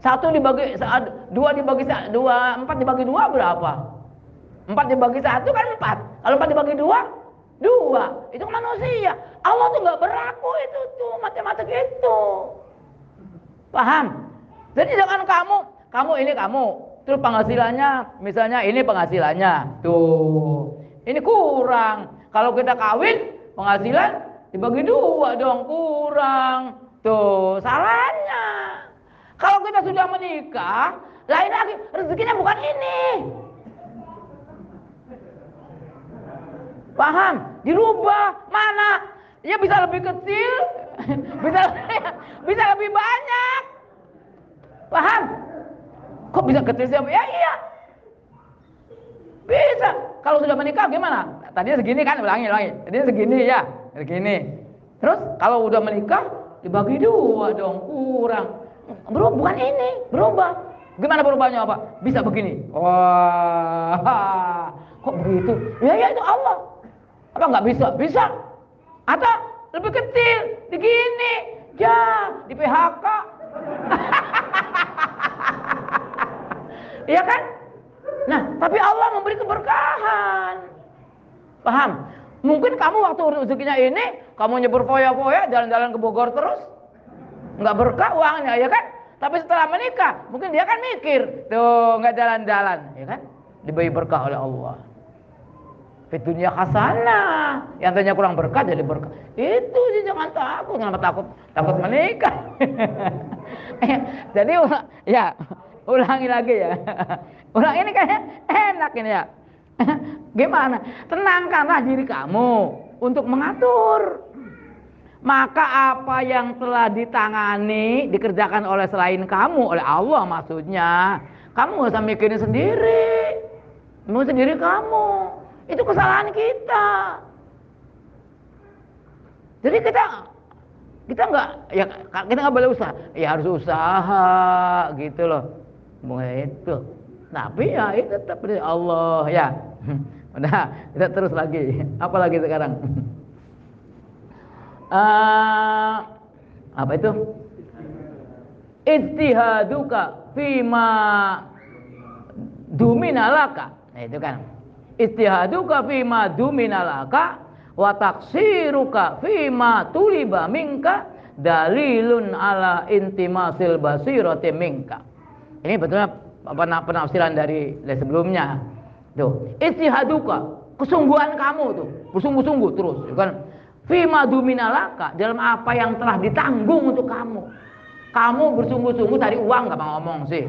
Satu dibagi dua dibagi dua empat dibagi dua berapa? Empat dibagi satu kan empat. Kalau empat dibagi dua dua. Itu manusia. Allah tuh nggak berlaku itu tuh matematik itu. Paham? Jadi jangan kamu kamu ini kamu terus penghasilannya misalnya ini penghasilannya tuh ini kurang. Kalau kita kawin penghasilan dibagi dua dong kurang. Tuh salahnya. Kalau kita sudah menikah, lain lagi rezekinya bukan ini. Paham? Dirubah mana? Ya bisa lebih kecil, bisa bisa lebih banyak. Paham? Kok bisa kecil sih? Ya iya. Bisa. kalau sudah menikah gimana? Tadinya segini kan, ulangi, ulangi. Tadinya segini ya, segini. Terus kalau udah menikah dibagi dua dong, kurang. Berubah bukan ini, berubah. Gimana berubahnya apa? Bisa begini. Wah, kok begitu? Ya ya itu Allah. Apa nggak bisa? Bisa. Atau lebih kecil, begini, ya, di PHK. Iya kan? Nah, tapi Allah memberi keberkahan. Paham? Mungkin kamu waktu rezekinya ini, kamu nyebur poya-poya, jalan-jalan ke Bogor terus. Nggak berkah uangnya, ya kan? Tapi setelah menikah, mungkin dia kan mikir, tuh nggak jalan-jalan, ya kan? Diberi berkah oleh Allah. Fitunya khasana. Yang tanya kurang berkah jadi berkah. Itu sih jangan takut, kenapa takut? Takut menikah. jadi ya ulangi lagi ya. Ulang ini kayaknya enak ini ya. Gimana? Tenangkanlah diri kamu untuk mengatur. Maka apa yang telah ditangani dikerjakan oleh selain kamu, oleh Allah maksudnya, kamu gak usah mikirin sendiri. Mau sendiri kamu. Itu kesalahan kita. Jadi kita kita nggak ya kita nggak boleh usaha, ya harus usaha gitu loh. Itu. Tapi ya itu tetap dari Allah ya. Udah, kita terus lagi. Apa lagi sekarang? uh, apa itu? Ijtihaduka fima duminalaka. Nah itu kan. Ijtihaduka fima duminalaka wa taksiruka fima tuliba minka dalilun ala intimasil basirati minka. Ini betulnya penafsiran dari, dari sebelumnya. Tuh, istihaduka, kesungguhan kamu tuh, bersungguh-sungguh terus, ya kan? Fima duminalaka dalam apa yang telah ditanggung untuk kamu. Kamu bersungguh-sungguh cari uang gak ngomong sih.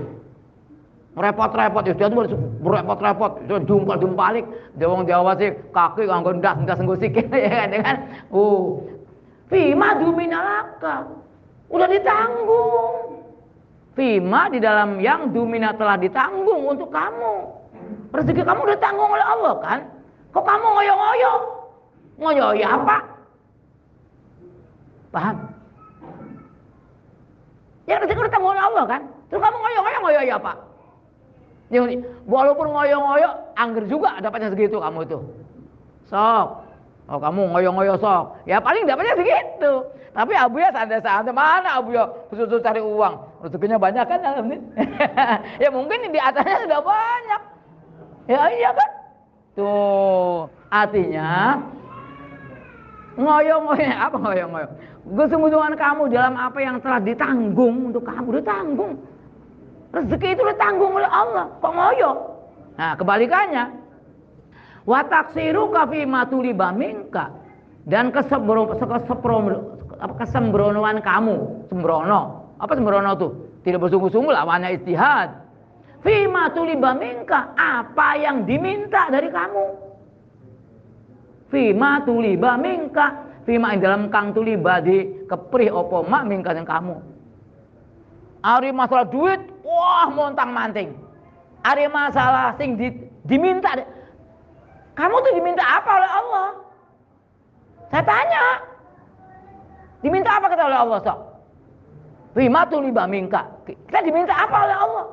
Repot-repot itu tuh berepot-repot, itu jumpal-jumpalik. Jawang Jawa sih kaki nganggo ndas ndas nggo sikil ya kan, ya kan? Uh. Fima duminalaka. Udah ditanggung. Fima di dalam yang dumina telah ditanggung untuk kamu. Rezeki kamu udah tanggung oleh Allah kan? Kok kamu ngoyo-ngoyo? Ngoyo ya apa? Paham? Ya rezeki tanggung oleh Allah kan? Terus kamu ngoyo-ngoyo ngoyo ya apa? Ya, walaupun ngoyo-ngoyo, angger juga dapatnya segitu kamu itu. Sok. Oh kamu ngoyo-ngoyo sok. Ya paling dapatnya segitu. Tapi Abu ya santai-santai mana Abu ya khusus cari uang. Rezekinya banyak kan ya mungkin di atasnya sudah banyak. Ya iya kan? Tuh, artinya ngoyo-ngoyo apa ngoyo-ngoyo? Kesungguhan kamu dalam apa yang telah ditanggung untuk kamu ditanggung. Rezeki itu ditanggung oleh Allah. Kok ngoyo? Nah, kebalikannya. Wataksiru kafi matuli baminka dan kesembronoan kamu sembrono apa sembrono tuh? Tidak bersungguh-sungguh lawannya istihad. Fima tuliba minka apa yang diminta dari kamu? Fima tuliba minka fima yang dalam kang tuliba di keprih opo mak minka yang kamu. Hari masalah duit wah montang manting. Hari masalah sing di, diminta kamu tuh diminta apa oleh Allah? Saya tanya. Diminta apa kita oleh Allah sok? Rimatu liba minka. Kita diminta apa oleh Allah?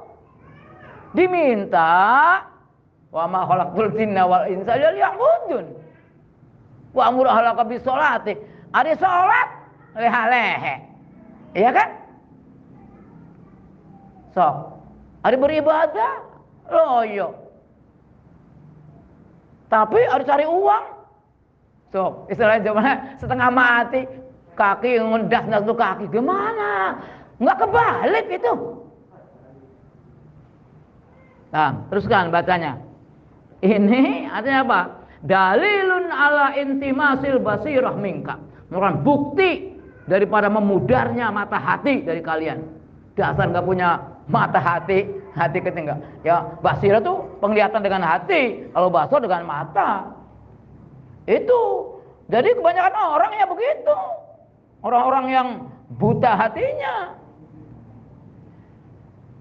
Diminta wa ma khalaqtul jinna wal insa illa liya'budun. Wa amur ahlaka bis sholati. Ada salat leha-lehe. Iya kan? Sok. Ada beribadah loyo. Tapi harus cari uang. Sok, istilahnya zaman setengah mati, kaki ngedas satu kaki. Gimana? Nggak kebalik itu. Nah teruskan bacanya. Ini artinya apa? Dalilun ala intimasil basirah minka. Merupakan bukti daripada memudarnya mata hati dari kalian. Dasar nggak punya mata hati hati ketinggal ya basirah tuh penglihatan dengan hati kalau basir dengan mata. Itu. Jadi kebanyakan orang ya begitu Orang-orang yang buta hatinya.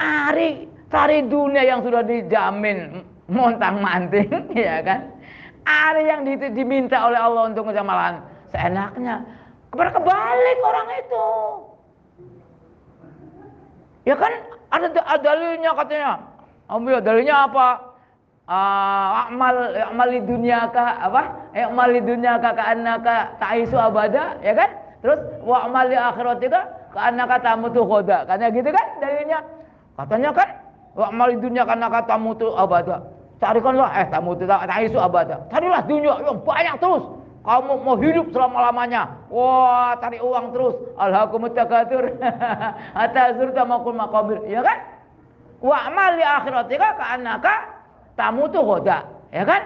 Ari cari dunia yang sudah dijamin montang manting, ya kan? Ada yang diminta oleh Allah untuk ngejamalan seenaknya. Kepada kebalik orang itu. Ya kan ada, ada dalilnya katanya. Ambil dalilnya apa? Uh, amal amal di dunia ka apa? Eh, amal di dunia ka ka annaka ta'isu abada, ya kan? Terus wa amal di akhiratika ka annaka tamutu khoda. Katanya gitu kan dalilnya. Katanya kan wa amal di dunia ka annaka tamutu abada. Carikanlah eh tamutu ta'isu abada. Carilah dunia yang banyak terus kamu mau hidup selama-lamanya. Wah, cari uang terus. Alhaakumut takatsur. Hatta zurta maqul maqabir. Ya kan? Wa amal li akhiratika ka'annaka tamutu ghoda. Ya kan?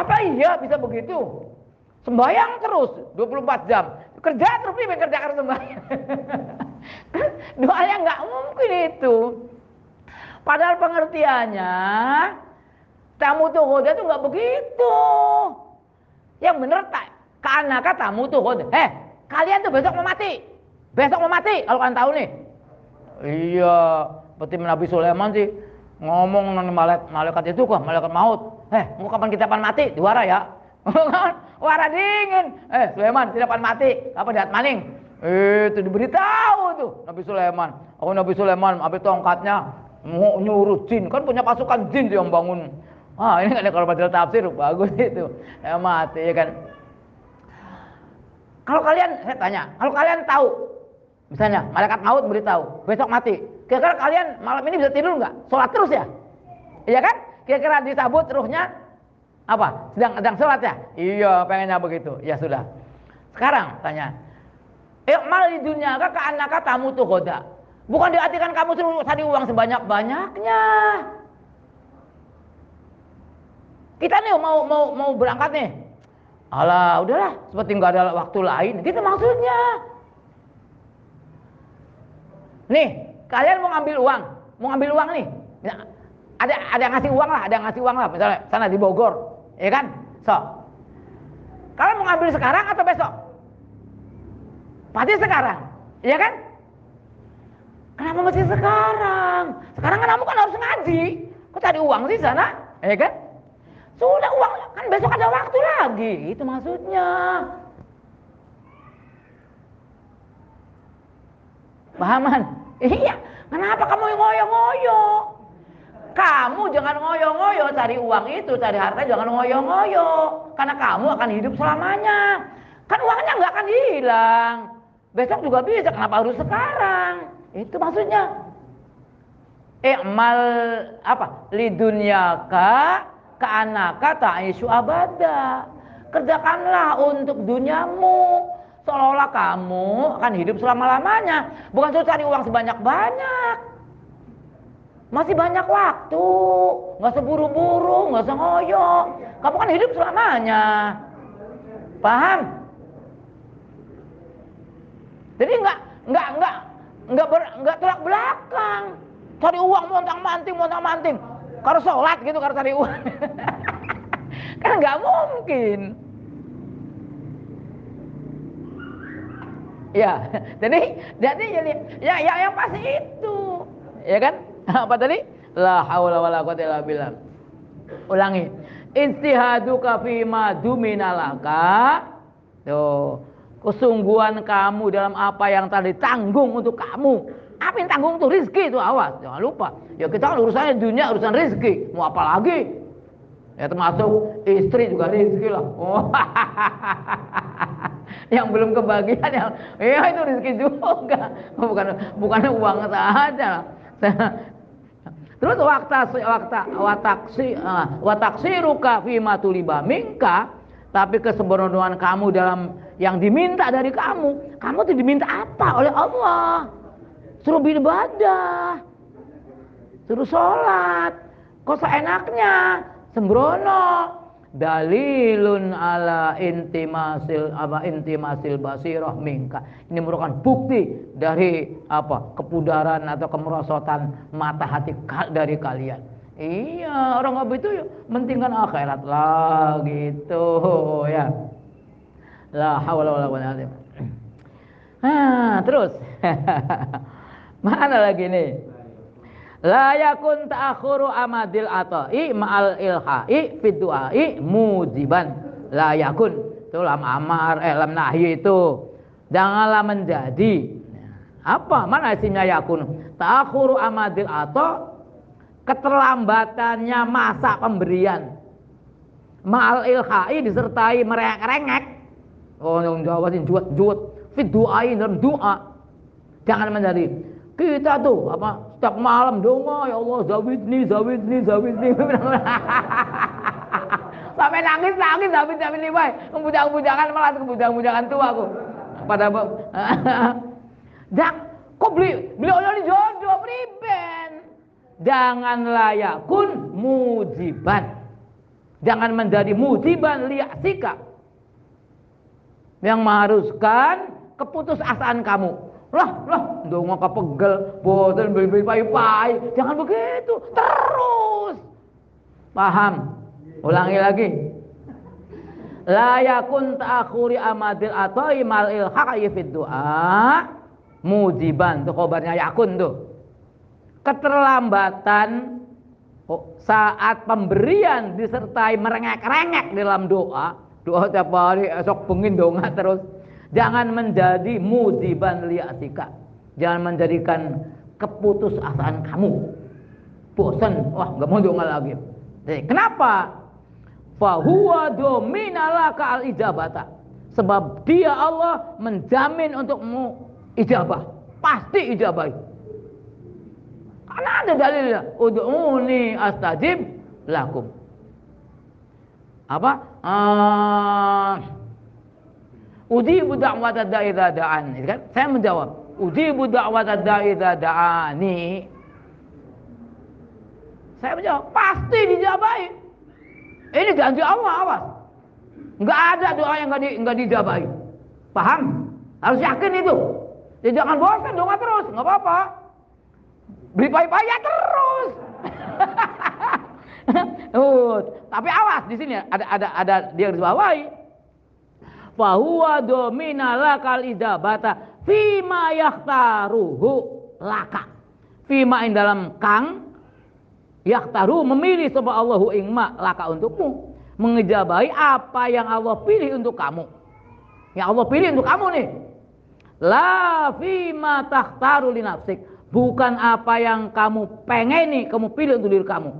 Apa iya bisa begitu? Sembayang terus 24 jam. Kerja terus nih kerja sembahyang. Doanya nggak mungkin itu. Padahal pengertiannya tamu tuh goda itu nggak begitu. Yang bener tak karena katamu tuh eh kalian tuh besok mau mati. Besok mau mati kalau kalian tahu nih. Iya, seperti Nabi Sulaiman sih ngomong dengan malaikat, malaikat itu kok malaikat maut. Eh, mau kapan kita pan mati? Diwara ya. Wara dingin. Eh, Sulaiman tidak pan mati. Apa lihat maling? Eh, itu diberitahu tuh Nabi Sulaiman. Oh Nabi Sulaiman ambil tongkatnya mau nyuruh jin kan punya pasukan jin tuh yang bangun Ah ini ada kalau baca tafsir bagus itu. Ya mati ya kan. Kalau kalian saya tanya, kalau kalian tahu misalnya malaikat maut beritahu besok mati, kira-kira kalian malam ini bisa tidur nggak? Sholat terus ya? Iya kan? Kira-kira disabut ruhnya apa? Sedang sedang sholat ya? Iya, pengennya begitu. Ya sudah. Sekarang tanya, Ikmal di dunia kak anak tamu tuh koda. Bukan diartikan kamu suruh tadi uang sebanyak-banyaknya. Kita nih mau mau mau berangkat nih. Alah, udahlah, seperti nggak ada waktu lain. Gitu maksudnya. Nih, kalian mau ngambil uang, mau ngambil uang nih. Ada ada yang ngasih uang lah, ada yang ngasih uang lah, misalnya sana di Bogor, ya kan? So, kalian mau ngambil sekarang atau besok? Pasti sekarang, ya kan? Kenapa mesti sekarang? Sekarang kan kamu kan harus ngaji. Kok cari uang sih sana? Ya kan? Sudah uang kan besok ada waktu lagi. Itu maksudnya. Pahaman? Iya. Kenapa kamu ngoyo-ngoyo? Kamu jangan ngoyo-ngoyo cari uang itu, cari harta jangan ngoyo-ngoyo. Karena kamu akan hidup selamanya. Kan uangnya nggak akan hilang. Besok juga bisa, kenapa harus sekarang? Itu maksudnya. Ikmal apa? Lidunyaka kata isu abada. Kerjakanlah untuk duniamu. Seolah-olah kamu akan hidup selama-lamanya. Bukan suruh cari uang sebanyak-banyak. Masih banyak waktu. Nggak seburu-buru, nggak sengoyo. Kamu kan hidup selamanya. Paham? Jadi nggak nggak nggak nggak ber, nggak telak belakang. Cari uang montang manting montang manting. Kalau sholat gitu kalau cari uang. kan nggak mungkin. Ya, jadi jadi jadi ya ya yang pasti itu. Ya kan? Apa tadi? La haula wala quwata illa billah. Ulangi. Istihaduka fima duminalaka. Tuh. Kesungguhan kamu dalam apa yang tadi tanggung untuk kamu apa yang tanggung tuh rizki itu awas, jangan lupa. Ya kita kan urusannya dunia, urusan rizki. Mau apa lagi? Ya termasuk istri juga rizki lah. Oh, yang belum kebagian yang ya itu rizki juga. Bukan bukan uang saja. Terus waktu waktu wataksi uh, wataksiruka fima tuliba minka tapi kesembronoan kamu dalam yang diminta dari kamu, kamu tuh diminta apa oleh Allah? Suruh beribadah. Suruh sholat. Kok seenaknya? Sembrono. Dalilun ala intimasil apa intimasil basirah mingka. Ini merupakan bukti dari apa kepudaran atau kemerosotan mata hati dari kalian. Iya, orang apa itu ya mentingkan akhirat lah gitu ya. La haula wala quwata Ah, terus. Mana lagi nih? La yakun ta'akhuru amadil ata'i ma'al ilha'i fid du'a'i mujiban. La yakun. Itu lam amar, eh lam nahi itu. Janganlah menjadi. Apa? Mana isimnya yakun? Ta'akhuru amadil ata' keterlambatannya masa pemberian. Ma'al ilha'i disertai merengek-rengek. Oh, yang Jawa juat-juat. Fit du'a'i dalam doa. Jangan menjadi kita tuh apa setiap malam doa ya Allah zawidni zawidni zawidni. Sampai nangis nangis zawid nih baik kebujang bujangan malah kebujang bujangan tua aku. Pada dan kok beli beli oleh jodoh priben. Jangan layakun mujiban. Jangan menjadi mujiban liaksika yang mengharuskan keputusasaan kamu lah, lah, dongo kapegel, boten beli pai-pai. Jangan begitu. Terus. Paham? Ulangi lagi. La yakun ta'khuri amadil atau imal ilhaqi fid du'a mujiban. Itu khobarnya yakun tuh. Keterlambatan saat pemberian disertai merengek-rengek dalam doa. Doa tiap hari esok pengin donga terus Jangan menjadi mudiban liatika. Jangan menjadikan keputusasaan kamu. Bosan, wah nggak mau doa lagi. Jadi, kenapa? Fahuwa dominalaka al ijabata. Sebab dia Allah menjamin untukmu ijabah. Pasti ijabah. Karena ada dalilnya. Udu'uni astajib lakum. Apa? Uh, Ujibu da'wat da'i da'an. Kan? Saya menjawab. Ujibu da'wat da'i da'ani. Saya menjawab, pasti dijabai. Ini janji Allah, awas. Enggak ada doa yang enggak, di, enggak dijabai. Paham? Harus yakin itu. Jadi jangan bosan doa terus, enggak apa-apa. Beli payah-payah terus. tapi awas di sini ada ada ada dia harus bawahi fahuwa domina lakal idabata fima yaktaruhu laka fima in dalam kang yaktaru memilih sebab Allahu ingma laka untukmu. Mengejabai apa yang Allah pilih untuk kamu. Yang Allah pilih untuk kamu nih. La fima takhtaru li nafsik. Bukan apa yang kamu pengeni kamu pilih untuk diri kamu.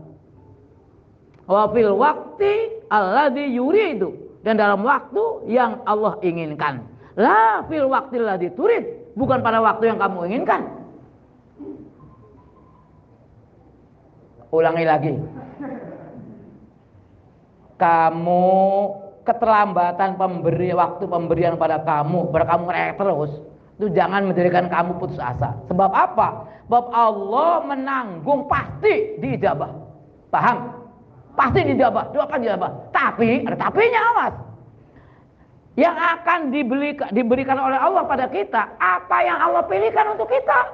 Wa fil waqti alladhi yuridu dan dalam waktu yang Allah inginkan. La fil waktil diturid, bukan pada waktu yang kamu inginkan. Ulangi lagi. Kamu keterlambatan pemberi waktu pemberian pada kamu, pada kamu rek terus, itu jangan menjadikan kamu putus asa. Sebab apa? Sebab Allah menanggung pasti diijabah. Paham? Pasti dijawab, doakan dijawab. Tapi ada tapinya awas. Yang akan dibeli, diberikan oleh Allah pada kita, apa yang Allah pilihkan untuk kita.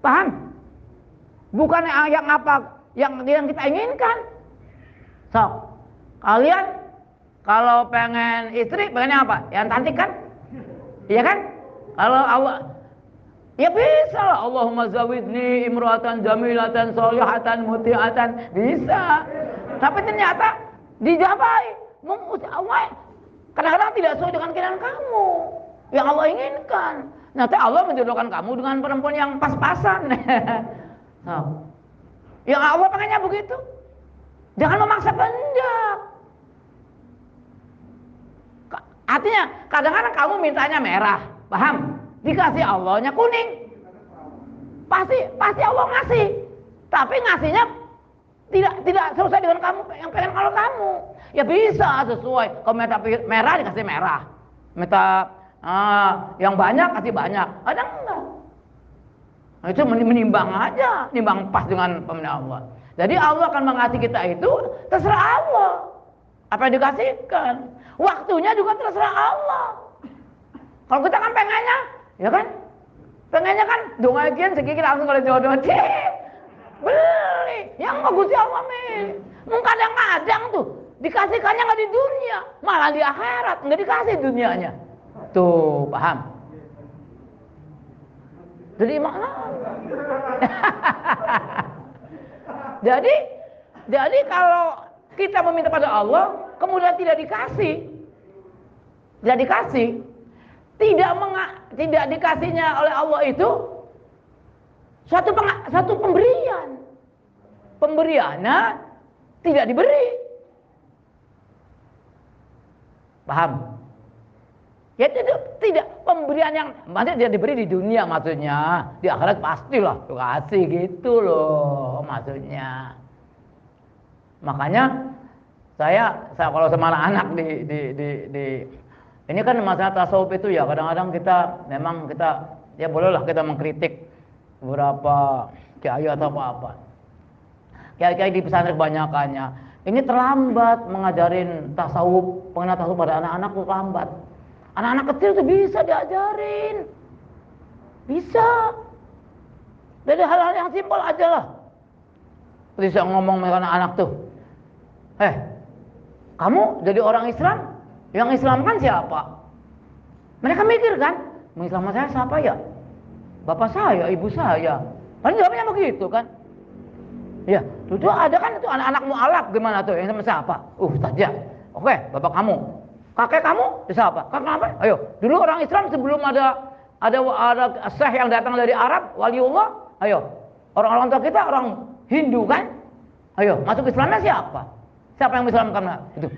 Paham? Bukan yang apa yang yang kita inginkan. So, kalian kalau pengen istri, pengennya apa? Yang cantik kan? Iya kan? Kalau Allah Ya bisa lah. Allahumma zawidni imruatan jamilatan solihatan mutiatan. Bisa. Tapi ternyata dijabai. Kadang-kadang tidak sesuai dengan keinginan kamu. Yang Allah inginkan. Nanti Allah menjodohkan kamu dengan perempuan yang pas-pasan. nah. Yang Allah pengennya begitu. Jangan memaksa kehendak. Artinya kadang-kadang kamu mintanya merah. Paham? Dikasih Allahnya kuning. Pasti pasti Allah ngasih. Tapi ngasihnya tidak tidak selesai dengan kamu yang pengen kalau kamu. Ya bisa sesuai. Kalau minta merah dikasih merah. Minta ah, yang banyak kasih banyak. Ada enggak? Nah, itu menimbang aja, menimbang pas dengan pemenang Allah. Jadi Allah akan mengasihi kita itu terserah Allah. Apa yang dikasihkan. Waktunya juga terserah Allah. Kalau kita kan pengennya Ya kan? Pengennya kan dong aja segini langsung kalau jodoh beli. Yang nggak Gusti Allah mungkin kadang-kadang tuh. Dikasihkannya nggak di dunia malah di akhirat. Nggak dikasih dunianya. Tuh paham? Jadi mana? jadi jadi kalau kita meminta pada Allah kemudian tidak dikasih tidak dikasih tidak tidak dikasihnya oleh Allah itu suatu peng, satu pemberian pemberiannya tidak diberi paham Ya itu tidak pemberian yang maksudnya dia diberi di dunia maksudnya. Di akhirat pastilah kasih gitu loh maksudnya. Makanya saya saya kalau sama anak-anak di, di di di ini kan masalah tasawuf itu ya kadang-kadang kita memang kita ya bolehlah kita mengkritik beberapa kiai atau apa-apa. Kiai-kiai di pesantren kebanyakannya ini terlambat mengajarin tasawuf, pengenal tasawuf pada anak-anak tuh terlambat Anak-anak kecil tuh bisa diajarin. Bisa. Dari hal-hal yang simpel aja lah. Bisa ngomong sama anak-anak tuh. Eh, kamu jadi orang Islam? Yang Islam kan siapa? Mereka mikir kan, mengislamkan saya siapa ya? Bapak saya, ibu saya. Paling jawabnya begitu kan. Ya, itu ada kan itu anak-anak mualaf gimana tuh yang sama siapa? Uh, saja. Oke, bapak kamu. Kakek kamu bisa apa? Kakek apa? Ayo, dulu orang Islam sebelum ada ada ada syekh yang datang dari Arab, waliullah, ayo. Orang-orang tua kita orang Hindu kan? Ayo, masuk Islamnya siapa? Siapa yang Islamkan itu?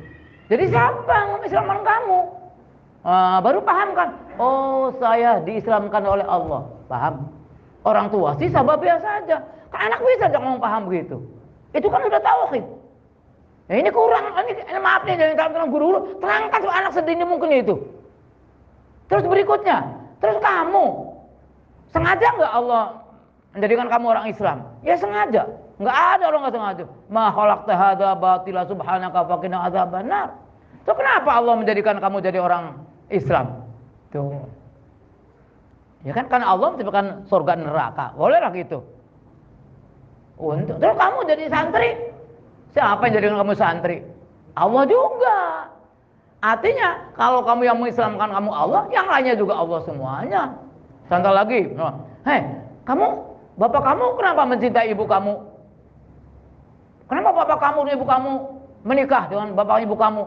Jadi siapa yang Islamkan kamu? Uh, baru paham kan? Oh, saya diislamkan oleh Allah. Paham? Orang tua sih sahabat biasa aja. Kan anak bisa aja ngomong paham begitu. Itu kan udah tauhid. Ya ini kurang, ini, ini maaf nih dari tangan guru-guru, terangkan tuh anak sedini mungkin itu. Terus berikutnya, terus kamu sengaja nggak Allah menjadikan kamu orang Islam? Ya sengaja. Nggak ada orang nggak sengaja. Ma khalaqta hadza batila subhanaka faqina adzabannar. Tuh kenapa Allah menjadikan kamu jadi orang Islam? Tuh. Ya kan karena Allah menciptakan surga neraka. Bolehlah gitu. Untuk terus kamu jadi santri, Siapa yang jadikan kamu santri? Allah juga. Artinya kalau kamu yang mengislamkan kamu Allah, yang lainnya juga Allah semuanya. Contoh lagi, hei kamu, bapak kamu kenapa mencintai ibu kamu? Kenapa bapak kamu dan ibu kamu menikah dengan bapak ibu kamu?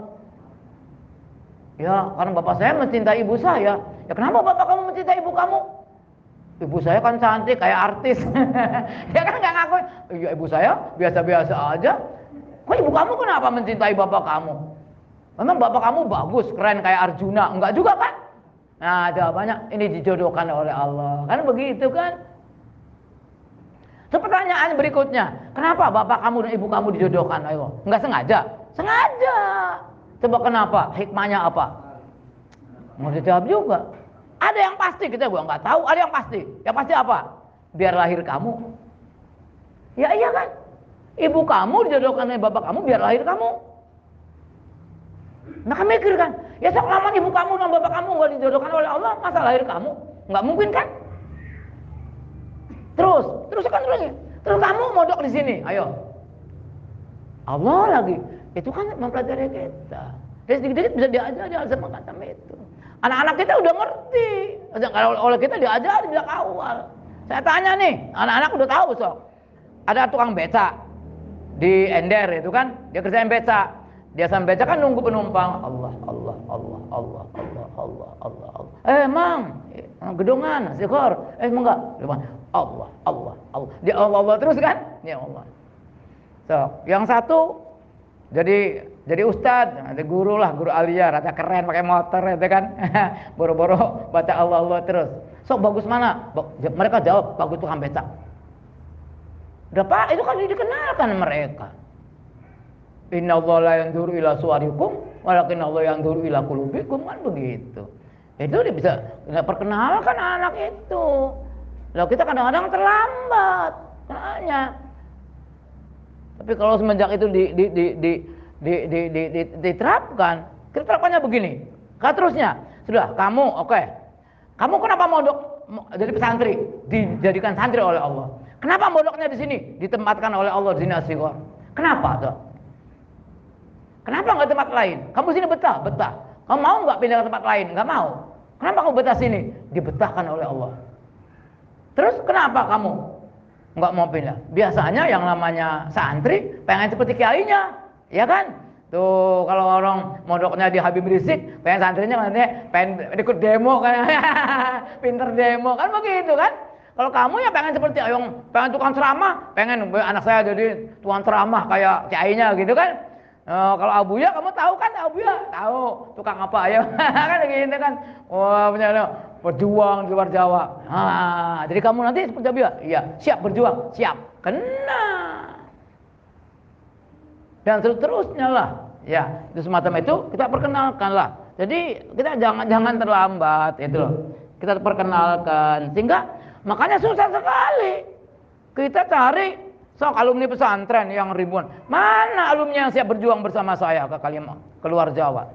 Ya, karena bapak saya mencintai ibu saya. Ya kenapa bapak kamu mencintai ibu kamu? Ibu saya kan cantik kayak artis. ya kan nggak ngaku. Iya ibu saya biasa-biasa aja. Kok ibu kamu kenapa mencintai bapak kamu? Memang bapak kamu bagus, keren kayak Arjuna. Enggak juga kan? Nah jawabannya ini dijodohkan oleh Allah. Kan begitu kan? So, pertanyaan berikutnya, kenapa bapak kamu dan ibu kamu dijodohkan? Ayo, enggak sengaja? Sengaja. Coba kenapa? Hikmahnya apa? Mau dijawab juga. Ada yang pasti kita gua nggak tahu. Ada yang pasti. Yang pasti apa? Biar lahir kamu. Ya iya kan? Ibu kamu dijodohkan oleh bapak kamu biar lahir kamu. Nah mikir kan, ya sok ibu kamu dan bapak kamu nggak dijodohkan oleh Allah, masa lahir kamu? Nggak mungkin kan? Terus, terus teruskan terus. Terus kamu modok di sini. Ayo. Allah lagi. Itu kan mempelajari kita. Jadi sedikit-sedikit bisa diajari alasan kata itu. Anak-anak kita udah ngerti. Kalau oleh kita diajar di belakang awal. Saya tanya nih, anak-anak udah tahu sok. Ada tukang beca di Ender itu kan, dia kerjain beca. Dia sambil beca kan nunggu penumpang. Allah, Allah, Allah, Allah, Allah, Allah, Allah, Allah. Eh, Mang, eh, gedongan, sikor. Eh, enggak. Allah Allah Allah. Dia Allah Allah terus kan? Ya Allah. So yang satu jadi jadi ustad. Ada guru lah guru alia. Rata keren pakai motor itu kan? Boro-boro baca Allah Allah terus. So bagus mana? Mereka jawab bagus tuh beca Udah Pak, itu kan dikenalkan mereka. Inna Allah la yanzuru ila suarikum, walakin Allah yanzuru ila kulubikum kan begitu. Itu dia bisa perkenalkan anak itu. Lalu kita kadang-kadang terlambat tanya. Tapi kalau semenjak itu di, di, di, di, di, di, di, di, diterapkan, kita terapkannya begini. Kak terusnya, sudah kamu oke. Okay. Kamu kenapa mau jadi pesantri? Dijadikan santri oleh Allah. Kenapa mondoknya di sini? Ditempatkan oleh Allah di sini. Kenapa tuh? Kenapa nggak tempat lain? Kamu sini betah, betah. Kamu mau nggak pindah ke tempat lain? Nggak mau. Kenapa kamu betah sini? Dibetahkan oleh Allah. Terus kenapa kamu nggak mau pindah? Biasanya yang namanya santri pengen seperti kiainya, ya kan? Tuh kalau orang modoknya di Habib Rizik, pengen santrinya nanti pengen ikut demo kan, pinter demo kan begitu kan? Kalau kamu ya pengen seperti yang pengen tukang ceramah, pengen anak saya jadi tukang ceramah kayak kiainya gitu kan? Uh, kalau Abuya kamu tahu kan Abuya tahu tukang apa ya kan gitu kan wah punya berjuang di luar Jawa. Ah jadi kamu nanti seperti Abuya iya siap berjuang siap. Kena. Dan seterusnya lah. Ya itu semacam itu kita perkenalkan lah jadi kita jangan jangan terlambat itu loh. Kita perkenalkan. Sehingga Makanya susah sekali. Kita cari sok alumni pesantren yang ribuan. Mana alumni yang siap berjuang bersama saya ke Kalimantan, keluar Jawa?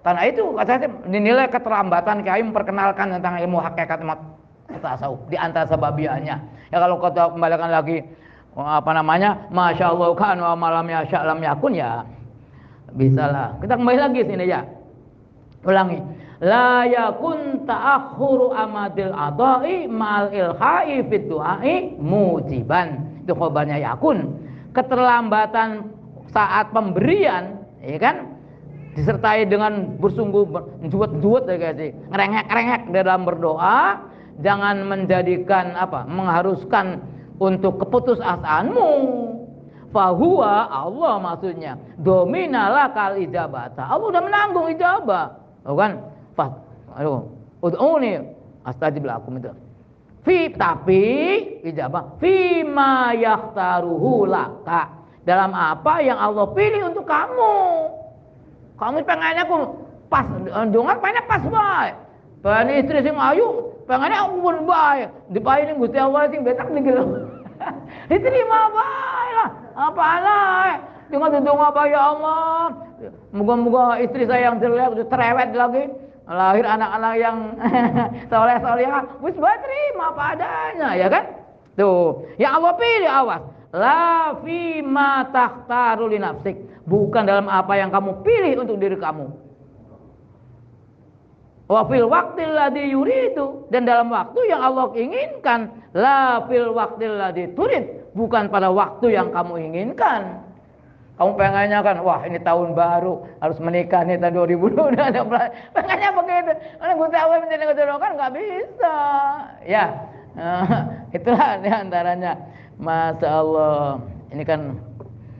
Karena itu kata saya dinilai keterlambatan kiai memperkenalkan tentang ilmu hakikat tasawuf di antara sebabiannya. Ya kalau kita kembalikan lagi apa namanya, masya Allah kan wa malam ya lam yakun ya bisa lah. Kita kembali lagi sini ya. Ulangi la yakun ta'akhuru amadil adai mal ilhai fit du'ai mujiban itu khobarnya yakun keterlambatan saat pemberian ya kan disertai dengan bersungguh juwet-juwet ya guys ngerengek-ngerengek dalam berdoa jangan menjadikan apa mengharuskan untuk keputusasaanmu. Fahuwa Allah maksudnya. Dominalah kal ijabata. Allah udah menanggung ijabah. Oh kan? Aduh ud'uni. Astajib lakum itu fi tapi ijabah. Fi ma yahtaruhu laka. Dalam apa yang Allah pilih untuk kamu kamu pengennya aku pas dengar pengennya pas baik pengen istri sing ayu pengennya aku pun baik dipayin Gusti Allah sing betak tinggal diterima baik lah apa lah dengan doa apa ya Allah. Moga-moga istri saya yang jelek cerewet lagi. Lahir anak-anak yang soleh solehah wis terima apa adanya ya kan? Tuh ya Allah pilih awas la fi ma takhtaru li bukan dalam apa yang kamu pilih untuk diri kamu. Wa fil waqtil ladzi yuridu. Dan dalam waktu yang Allah inginkan la fil waqtil ladzi turid. Bukan pada waktu yang kamu inginkan. Kamu pengennya kan, wah ini tahun baru harus menikah nih tahun 2000 udah ada pengennya begitu. Karena gue tahu menjadi kan nggak bisa. Ya, itulah di antaranya. Masya Allah. Ini kan